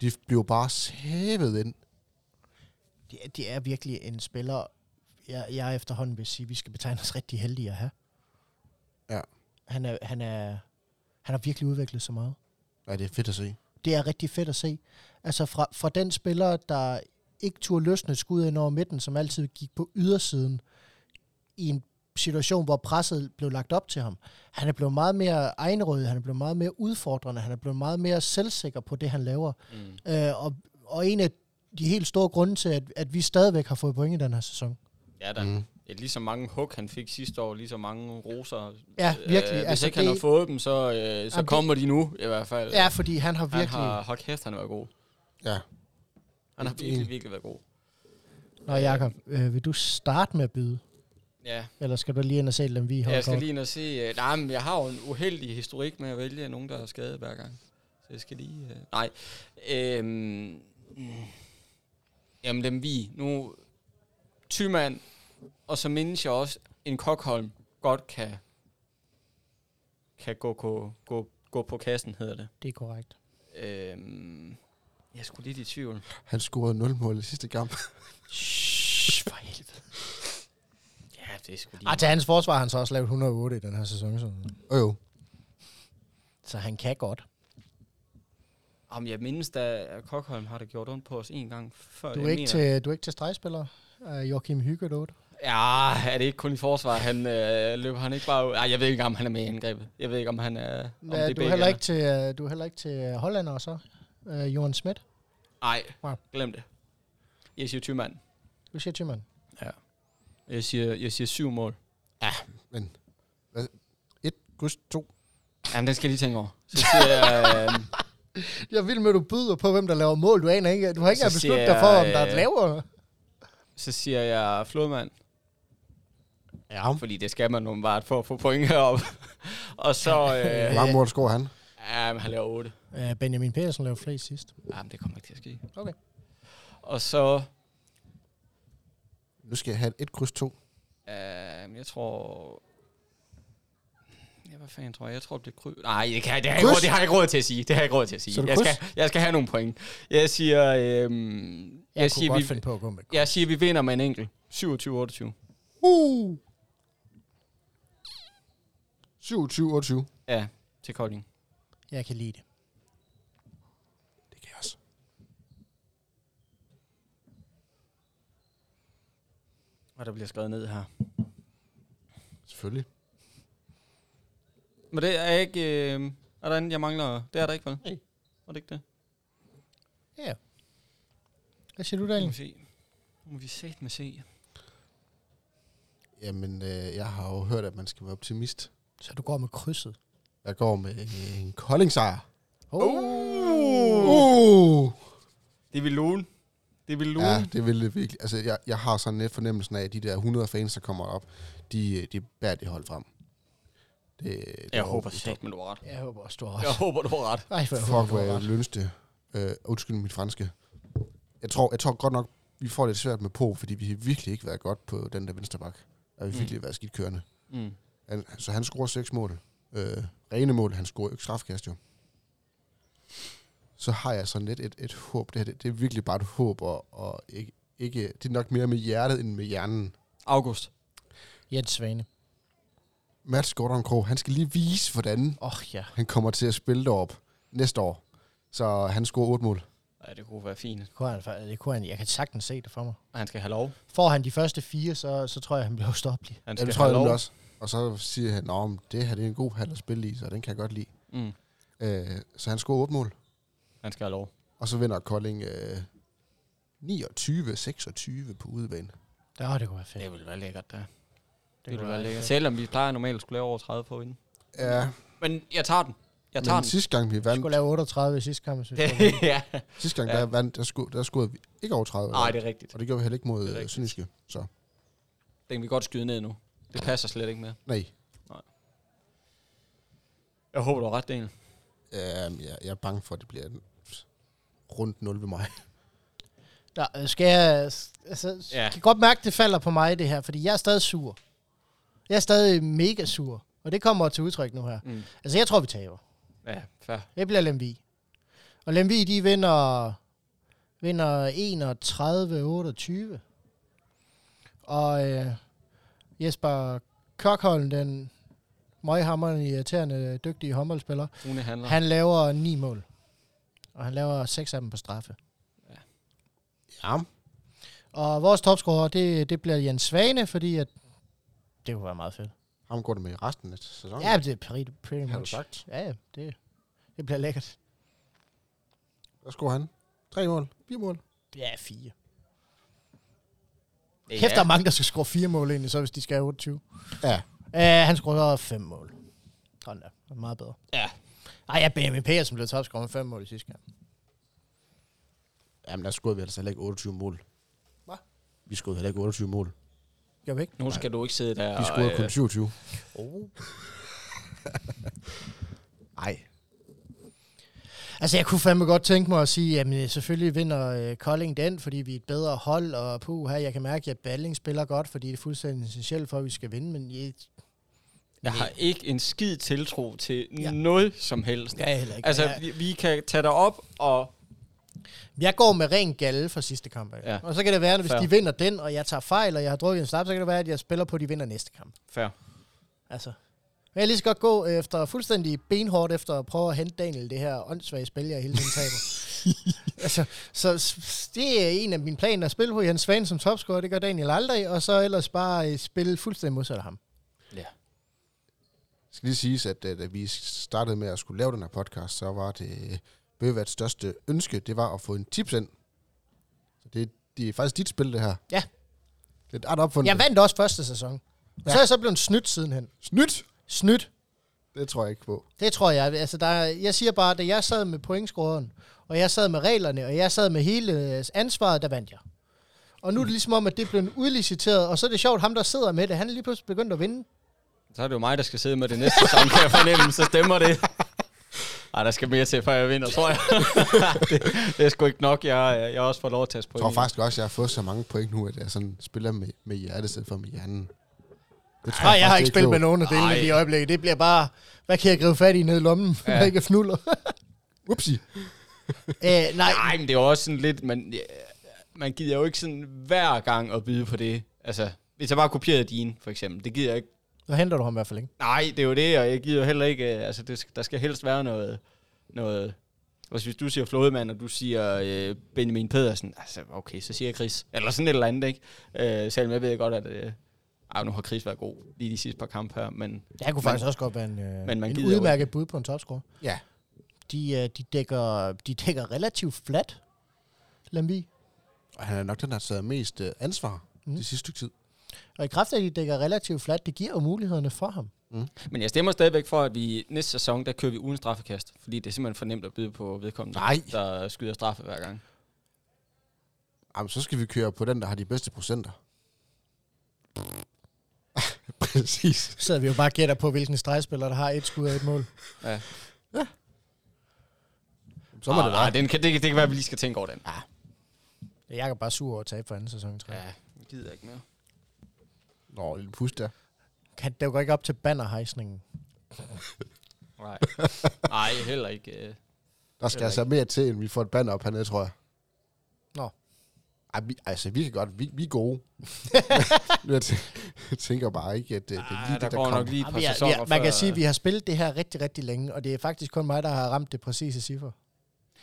De blev bare sævet ind. Det, er- det er virkelig en spiller, jeg, jeg efterhånden vil sige, vi skal betegne os rigtig heldige at have. Ja. Han er, han er, han har virkelig udviklet så meget. Ja, det er fedt at se. Det er rigtig fedt at se. Altså fra, fra den spiller, der ikke turde løsne et skud ind over midten, som altid gik på ydersiden, i en situation, hvor presset blev lagt op til ham. Han er blevet meget mere egenrådig, han er blevet meget mere udfordrende, han er blevet meget mere selvsikker på det, han laver. Mm. Øh, og, og en af de helt store grunde til, at, at vi stadigvæk har fået point i den her sæson. Ja, da. Mm. Ja, lige så mange hug, han fik sidste år, lige så mange roser. Ja, virkelig. Øh, hvis altså, ikke han har fået dem, så, øh, så Jamen, kommer de nu i hvert fald. Ja, fordi han har han virkelig... har, hold kæft, han har været god. Ja. Han har virkelig, virkelig været god. Nå, Jacob, øh, vil du starte med at byde? Ja, Eller skal du lige ind og se dem, vi har jeg skal lige ind og se... Øh, nej, men jeg har jo en uheldig historik med at vælge nogen, der er skadet hver gang. Så jeg skal lige... Øh, nej. Øhm, jamen, dem vi. Nu... Thyman, og så mindes jeg også, en Kokholm godt kan, kan gå, gå, gå, gå på kassen, hedder det. Det er korrekt. Øhm, jeg skulle lidt i tvivl. Han scorede 0 mål i sidste kamp. Shhh, for helvede. Ja, det er sgu lige... Ej, til hans forsvar har han så også lavet 108 i den her sæson, så, Og jo, så han kan godt. Om jeg mindes, da Kokholm har det gjort ondt på os en gang før. Du er ikke til, du er ikke til stregspiller, uh, Joachim Hygge 8. Ja, er det ikke kun i forsvar? Han øh, løber han ikke bare ud? Ej, jeg ved ikke, om han er med i angrebet. Jeg ved ikke, om han er... Om Ja, det du, er heller ikke til, du er heller ikke til Hollander så, uh, Johan Schmidt. Nej, glem det. Jeg siger 20 mand. Du siger Thyman. Jeg siger, jeg siger syv mål. men... Hvad? Et, kryds, to. Jamen, den skal jeg lige tænke over. Så siger jeg... Øh, Jeg vil med, at du byder på, hvem der laver mål. Du aner ikke, du har ikke besluttet dig for, om der er øh, lavere. så siger jeg flodmand. Ja. Fordi det skal man nu bare for at få point heroppe. Og så... Hvor Øh, mange mål scorer han? ja, men han laver 8. Uh, Benjamin Pedersen lavede flest sidst. Jamen, det kommer ikke til at ske. Okay. Og så... Nu skal jeg have et kryds, to. Øh, jeg tror... Ja, hvad fanden tror jeg? Jeg tror, det bliver kry... Nej, det, kan, det, har jeg Kryds? råd, det har jeg ikke råd til at sige. Det har jeg ikke råd til at sige. Jeg kryds? skal, jeg skal have nogle point. Jeg siger... Øhm, Jeg, jeg, jeg siger, vi, finde på at gå med. jeg siger, vi vinder med en enkelt. 27-28. Uh! 27, 28. Ja, til Kolding. Jeg kan lide det. Det kan jeg også. Og der bliver skrevet ned her. Selvfølgelig. Men det er ikke... Øh, er der andet, jeg mangler? Det er der ikke, vel? Nej. Var det ikke det? Ja. Hvad siger du, Nu må Daniel? vi se. Nu må vi se med se. Jamen, øh, jeg har jo hørt, at man skal være optimist. Så du går med krydset. Jeg går med øh, en koldingsejr. Oh. Uh! Det vil lune. Det vil lune. Ja, det vil det virkelig. Altså, jeg, jeg har sådan lidt fornemmelsen af, at de der 100 fans, der kommer op, de, de bærer det hold frem. Det, det jeg er håber sagt, men du har ret. Jeg håber også, du har ret. Jeg håber, du har ret. Ej, hvor jeg Fuck, håber, hvor har jeg ville det. Øh, undskyld mit franske. Jeg tror, jeg tror godt nok, vi får lidt svært med på, fordi vi har virkelig ikke været godt på den der venstre bak. Har vi Mm. virkelig været skidt kørende. Mm. Han, så han scorer seks mål. Øh, rene mål, han scorer ikke strafkast jo. Så har jeg sådan lidt et, et håb. Det, her, det, det er virkelig bare et håb, og, og ikke, ikke, det er nok mere med hjertet end med hjernen. August. Jens Svane. Mats Gordon Krog, han skal lige vise, hvordan Åh, oh, ja. han kommer til at spille derop næste år. Så han scorer otte mål. Ja, det kunne være fint. Det kunne han, det kunne han, jeg kan sagtens se det for mig. Og han skal have lov. Får han de første fire, så, så tror jeg, han bliver ustoppelig. Han Ja, skal det tror jeg lov. også. Og så siger han, at det her det er en god hal at spille i, så den kan jeg godt lide. Mm. Øh, så han scorer otte mål. Han skal have lov. Og så vinder Kolding øh, 29-26 på udebane. Ja, det kunne være fedt. Det ville være lækkert, da. Det, kunne ville være være lækkert. Selvom vi plejer normalt at skulle lave over 30 på inden. Ja, Men jeg tager den. Jeg tager men sidste gang vi Vi vandt, skulle lave 38 i sidste kamp, vi den. skulle vinde. ja. sidste gang Ja. der vandt, der, sco- der scorede vi ikke over 30. Nej, det er rigtigt. Og det gjorde vi heller ikke mod Det øh. Sønderjyske. Så Den kan vi godt skyde ned nu. Det passer slet ikke med. nej, Jeg håber, du har ret, Daniel. øh, jeg, jeg er bange for, at det bliver rundt 0 ved mig. Der, øh, skal jeg... Altså, Ja. kan godt mærke, det falder på mig, det her, fordi jeg er stadig sur. Jeg er stadig mega sur. Og det kommer til udtryk nu her. Mm. Altså, jeg tror, vi taber. Ja, fair. Det bliver Lemvi. Og Lemvi, de vinder, vinder 31-28. Og øh, Jesper Kokholm, den møghammerende, irriterende, dygtige håndboldspiller, han laver ni mål. Og han laver seks af dem på straffe. Ja. Og vores topscorer, det, det bliver Jens Svane, fordi at det kunne være meget fedt. Ham går det med i resten af sæsonen. Ja, det er pretty, pretty har du much. sagt. Ja, ja, det, det bliver lækkert. Hvad scorer han? Tre mål? Fire mål? Ja, fire. Ja. Kæft, der er mange, der skal score fire mål egentlig, så hvis de skal have 28. Ja. Uh, han scorede fem mål. Sådan der. Det er meget bedre. Ja. Ej, ja, Benjamin Petersen blev topscorer med fem mål i sidste kamp. Jamen, der scorede vi altså heller ikke 28 mål. Hvad? Vi scorede heller ikke 28 mål. Gør vi ikke? Nu skal du ikke sidde der Vi scorede og... kun 27. Oh. Nej. Altså, jeg kunne fandme godt tænke mig at sige, jamen selvfølgelig vinder øh, Kolding den, fordi vi er et bedre hold, og puh, her, jeg kan mærke, at Balling spiller godt, fordi det er fuldstændig essentielt for, at vi skal vinde, men jeg, Jeg har ikke en skid tiltro til Ja. ja. noget som helst. jeg heller ikke. Altså, vi, vi kan tage dig op og... jeg går med ren galle fra sidste kamp. Ja. Ja. Og så kan det være, at hvis Fair. de vinder den, og jeg tager fejl, og jeg har drukket en snap, så kan det være, at jeg spiller på, at de vinder næste kamp. Fair. Altså. Men jeg lige så godt gå efter fuldstændig benhårdt efter at prøve at hente Daniel det her åndssvage spil, jeg hele tiden taber. altså, så det er en af mine planer at spille på Jens Svane som topscorer. Det gør Daniel aldrig. Og så ellers bare øh, spille fuldstændig modsat af ham. Ja. Skal lige siges, at øh, da vi startede med at skulle lave den her podcast, så var det Bøvats største ønske, det var at få en tips ind. Så det, det er faktisk dit spil, det her. Ja. Det er et ret opfundet. Jeg vandt også første sæson. Ja. så er jeg så blevet snydt sidenhen. Snydt! Snydt. Det tror jeg ikke på. Det tror jeg. Altså, der, er- jeg siger bare, at jeg sad med pointscoreren, og jeg sad med reglerne, og jeg sad med hele øh, ansvaret, der vandt jeg. Og nu er det ligesom om, at det blevet udliciteret, og så er det sjovt, ham der sidder med det, han er lige pludselig begyndt at vinde. Så er det jo mig, der skal sidde med det næste sæson, kan jeg fornemme, så stemmer det. Ej, der skal mere til, før jeg vinder, tror jeg. det, det er sgu ikke nok. Jeg, jeg har også fået lov at tage Jeg point. tror faktisk også, jeg har fået så mange point nu, at jeg sådan spiller med, med hjertet i stedet for med hjernen. Det tror Nej, jeg har faktisk, ikke spillet med nogen af delene Ej. i øjeblikket. Det bliver bare, hvad kan jeg gribe fat i nede i lommen, ja. Jeg ikke er fnuller. Upsi. Æ, nej, Nej, men det er jo også sådan lidt... Man, man gider jo ikke sådan hver gang at byde på det. Altså, hvis jeg bare kopierede din, for eksempel. Det gider jeg ikke. Så henter du ham i hvert fald ikke. Nej, det er jo det, og jeg gider heller ikke... øh, Altså, det, der skal helst være noget... noget altså, hvis du siger Flodemand, og du siger øh, Benjamin Pedersen, altså, okay, så siger jeg Chris. Eller sådan et eller andet, ikke? Øh, selvom jeg ved godt, at... Øh, ej, nu har Chris været god lige de sidste par kampe her, men Jeg kunne Men- faktisk også godt være en, øh, men man en gider jo udmærket bud på en topscore. Ja. De, øh, de, dækker, de dækker relativt flat, Lemvi. Og han er nok den, der har taget mest øh, ansvar Mm. mm. det sidste stykke tid. Og i kraft af, at de dækker relativt flat, det giver jo mulighederne for ham. Men jeg stemmer stadigvæk for, at vi næste sæson, der kører vi uden straffekast. Fordi det er simpelthen for nemt at byde på vedkommende, Nej. der skyder straffe hver gang. Jamen, så skal vi køre på den, der har de bedste procenter. Præcis. Så sidder vi jo bare gætter på, hvilken stregspiller, der har et skud og et mål. Ja. Så må ah, det nej, være. den kan, det, kan- det kan være, at vi lige skal tænke over den. Jeg er bare sur over at tabe for anden sæson, tror jeg. Ja, jeg gider ikke mere. Nå, en lille pust der. Kan, det går ikke op til bannerhejsningen. Nej. Nej, heller ikke. øh. Der skal altså mere til, end vi får et banner op hernede, tror jeg. Nå. Ej, vi, altså, vi kan godt. Vi, vi er gode. Jeg tæ- jeg tænker bare ikke, at det, det er lige der det, der går kommer. nok lige et Ja, par vi er, vi sæsoner er, man kan før- sige, at vi har spillet det her rigtig, rigtig længe, og det er faktisk kun mig, der har ramt det præcise cifre.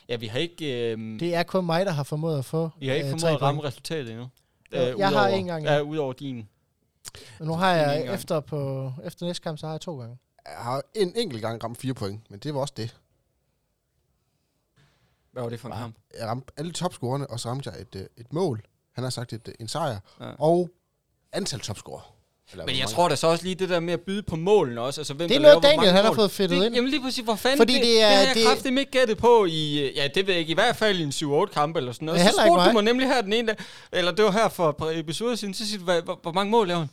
Ja, vi har ikke, øh, Det er kun mig, der har formået at få vi har ikke øh, formået at ramme point. resultatet endnu. Jo, jeg har udover- en gang, ja. Ja, udover din. Men nu har jeg, efter, på, efter næste kamp, så har jeg to gange. Jeg har en enkelt gang ramt fire point, men det var også det. Hvad var det for en kamp? Jeg ramte alle topscorerne, og så ramte jeg et, øh, et mål. Han har sagt et, øh, en sejr. Ja. Og antal topscorer. Eller Men hvor jeg mange- tror da så også lige det der med at byde på målene også. Altså, hvem Det er noget, laver hvor Daniel han har fået fedtet det, ind. Jamen lige præcis, hvor fanden Fordi det, det er- det har jeg det- kraftigt ikke gættet på i, ja det ved jeg ikke, i hvert fald i en 7-8 kamp eller sådan noget. Så spurgte du mig. nemlig her den ene dag, eller det var her for et par episoder siden, så siger du, hvad, hvor, hvor mange mål laver han?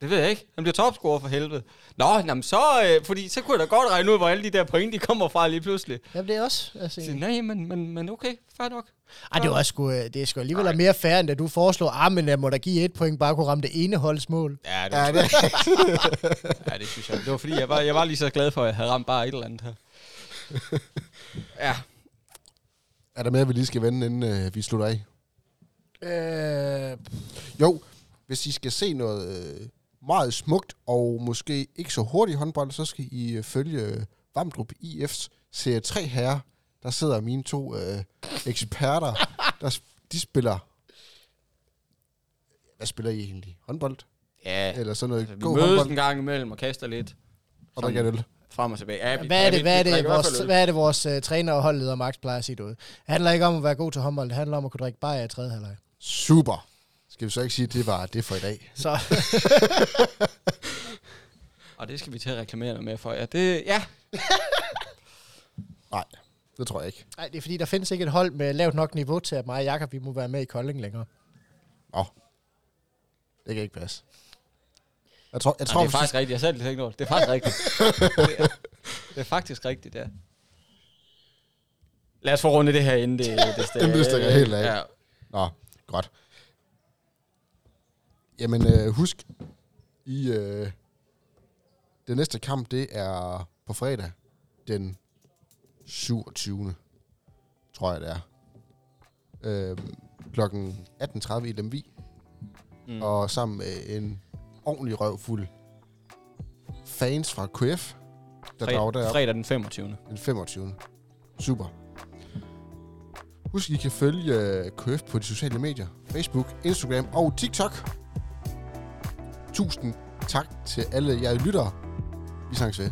Det ved jeg ikke. Han bliver topscorer for helvede. Nå, jamen så, øh, fordi så kunne jeg da godt regne ud, hvor alle de der point, de kommer fra lige pludselig. Jamen, det er også... Altså, Så, nej, men, men, men okay, fair nok. Ej, det er også sgu, øh, det er sgu alligevel er mere fair, end da du foreslår, ah, men jeg må da give et point, bare kunne ramme det ene holds mål. Ja, det, Ja, ja, det, ja, det synes jeg. Det var fordi, jeg var, jeg var lige så glad for, at jeg havde ramt bare et eller andet her. Ja, er der mere, vi lige skal vende, inden øh, vi slutter af? Øh, Jo, hvis I skal se noget øh, meget smukt og måske ikke så hurtigt håndbold, så skal I øh, følge Vamdrup IF's serie 3 herrer. Der sidder mine to øh, eksperter. Der, de spiller... Hvad spiller I egentlig? Håndbold? ja. Eller sådan noget Altså, vi god mødes håndbold? en gang imellem og kaster lidt Og drikker øl? frem og tilbage. Ja, vi- hvad ja, er vi- det, hvad er vi det, drikker i hvert vores, fald øl. hvad er det vores uh, træner og holdleder Max plejer at sige derude? Det handler ikke om at være god til håndbold, det handler om at kunne drikke bajer i tredje halvleg. Super. Skal vi så ikke sige, at det var det for i dag? Så Og det skal vi til at reklamere noget mere for. Ja, det, ja. Nej, det tror jeg ikke. Nej, det er fordi, der findes ikke et hold med lavt nok niveau til, at mig og Jakob, vi må være med i Kolding længere. Det kan ikke passe. Jeg tror, jeg Nej, tror, det er faktisk rigtigt. Jeg selv tænkt over det. Det er faktisk rigtigt. det, er, det er faktisk rigtigt, ja. Lad os få rundet det her, inden det, det, stikker, Inden det stikker helt af. Ja. Nå, godt. Jamen, øh, husk, i øh, det næste kamp, det er på fredag, den 27. tror jeg, det er. Øh, klokken 18.30 i Lemvi, Mm. og sammen med en ordentlig røvfuld fans fra KF, der drager Fredag, derop. fredag den 25. Den 25. Super. Husk, I kan følge øh, KF på de sociale medier. Facebook, Instagram og TikTok. Tusind tak til alle jer lyttere. Vi sangs ved.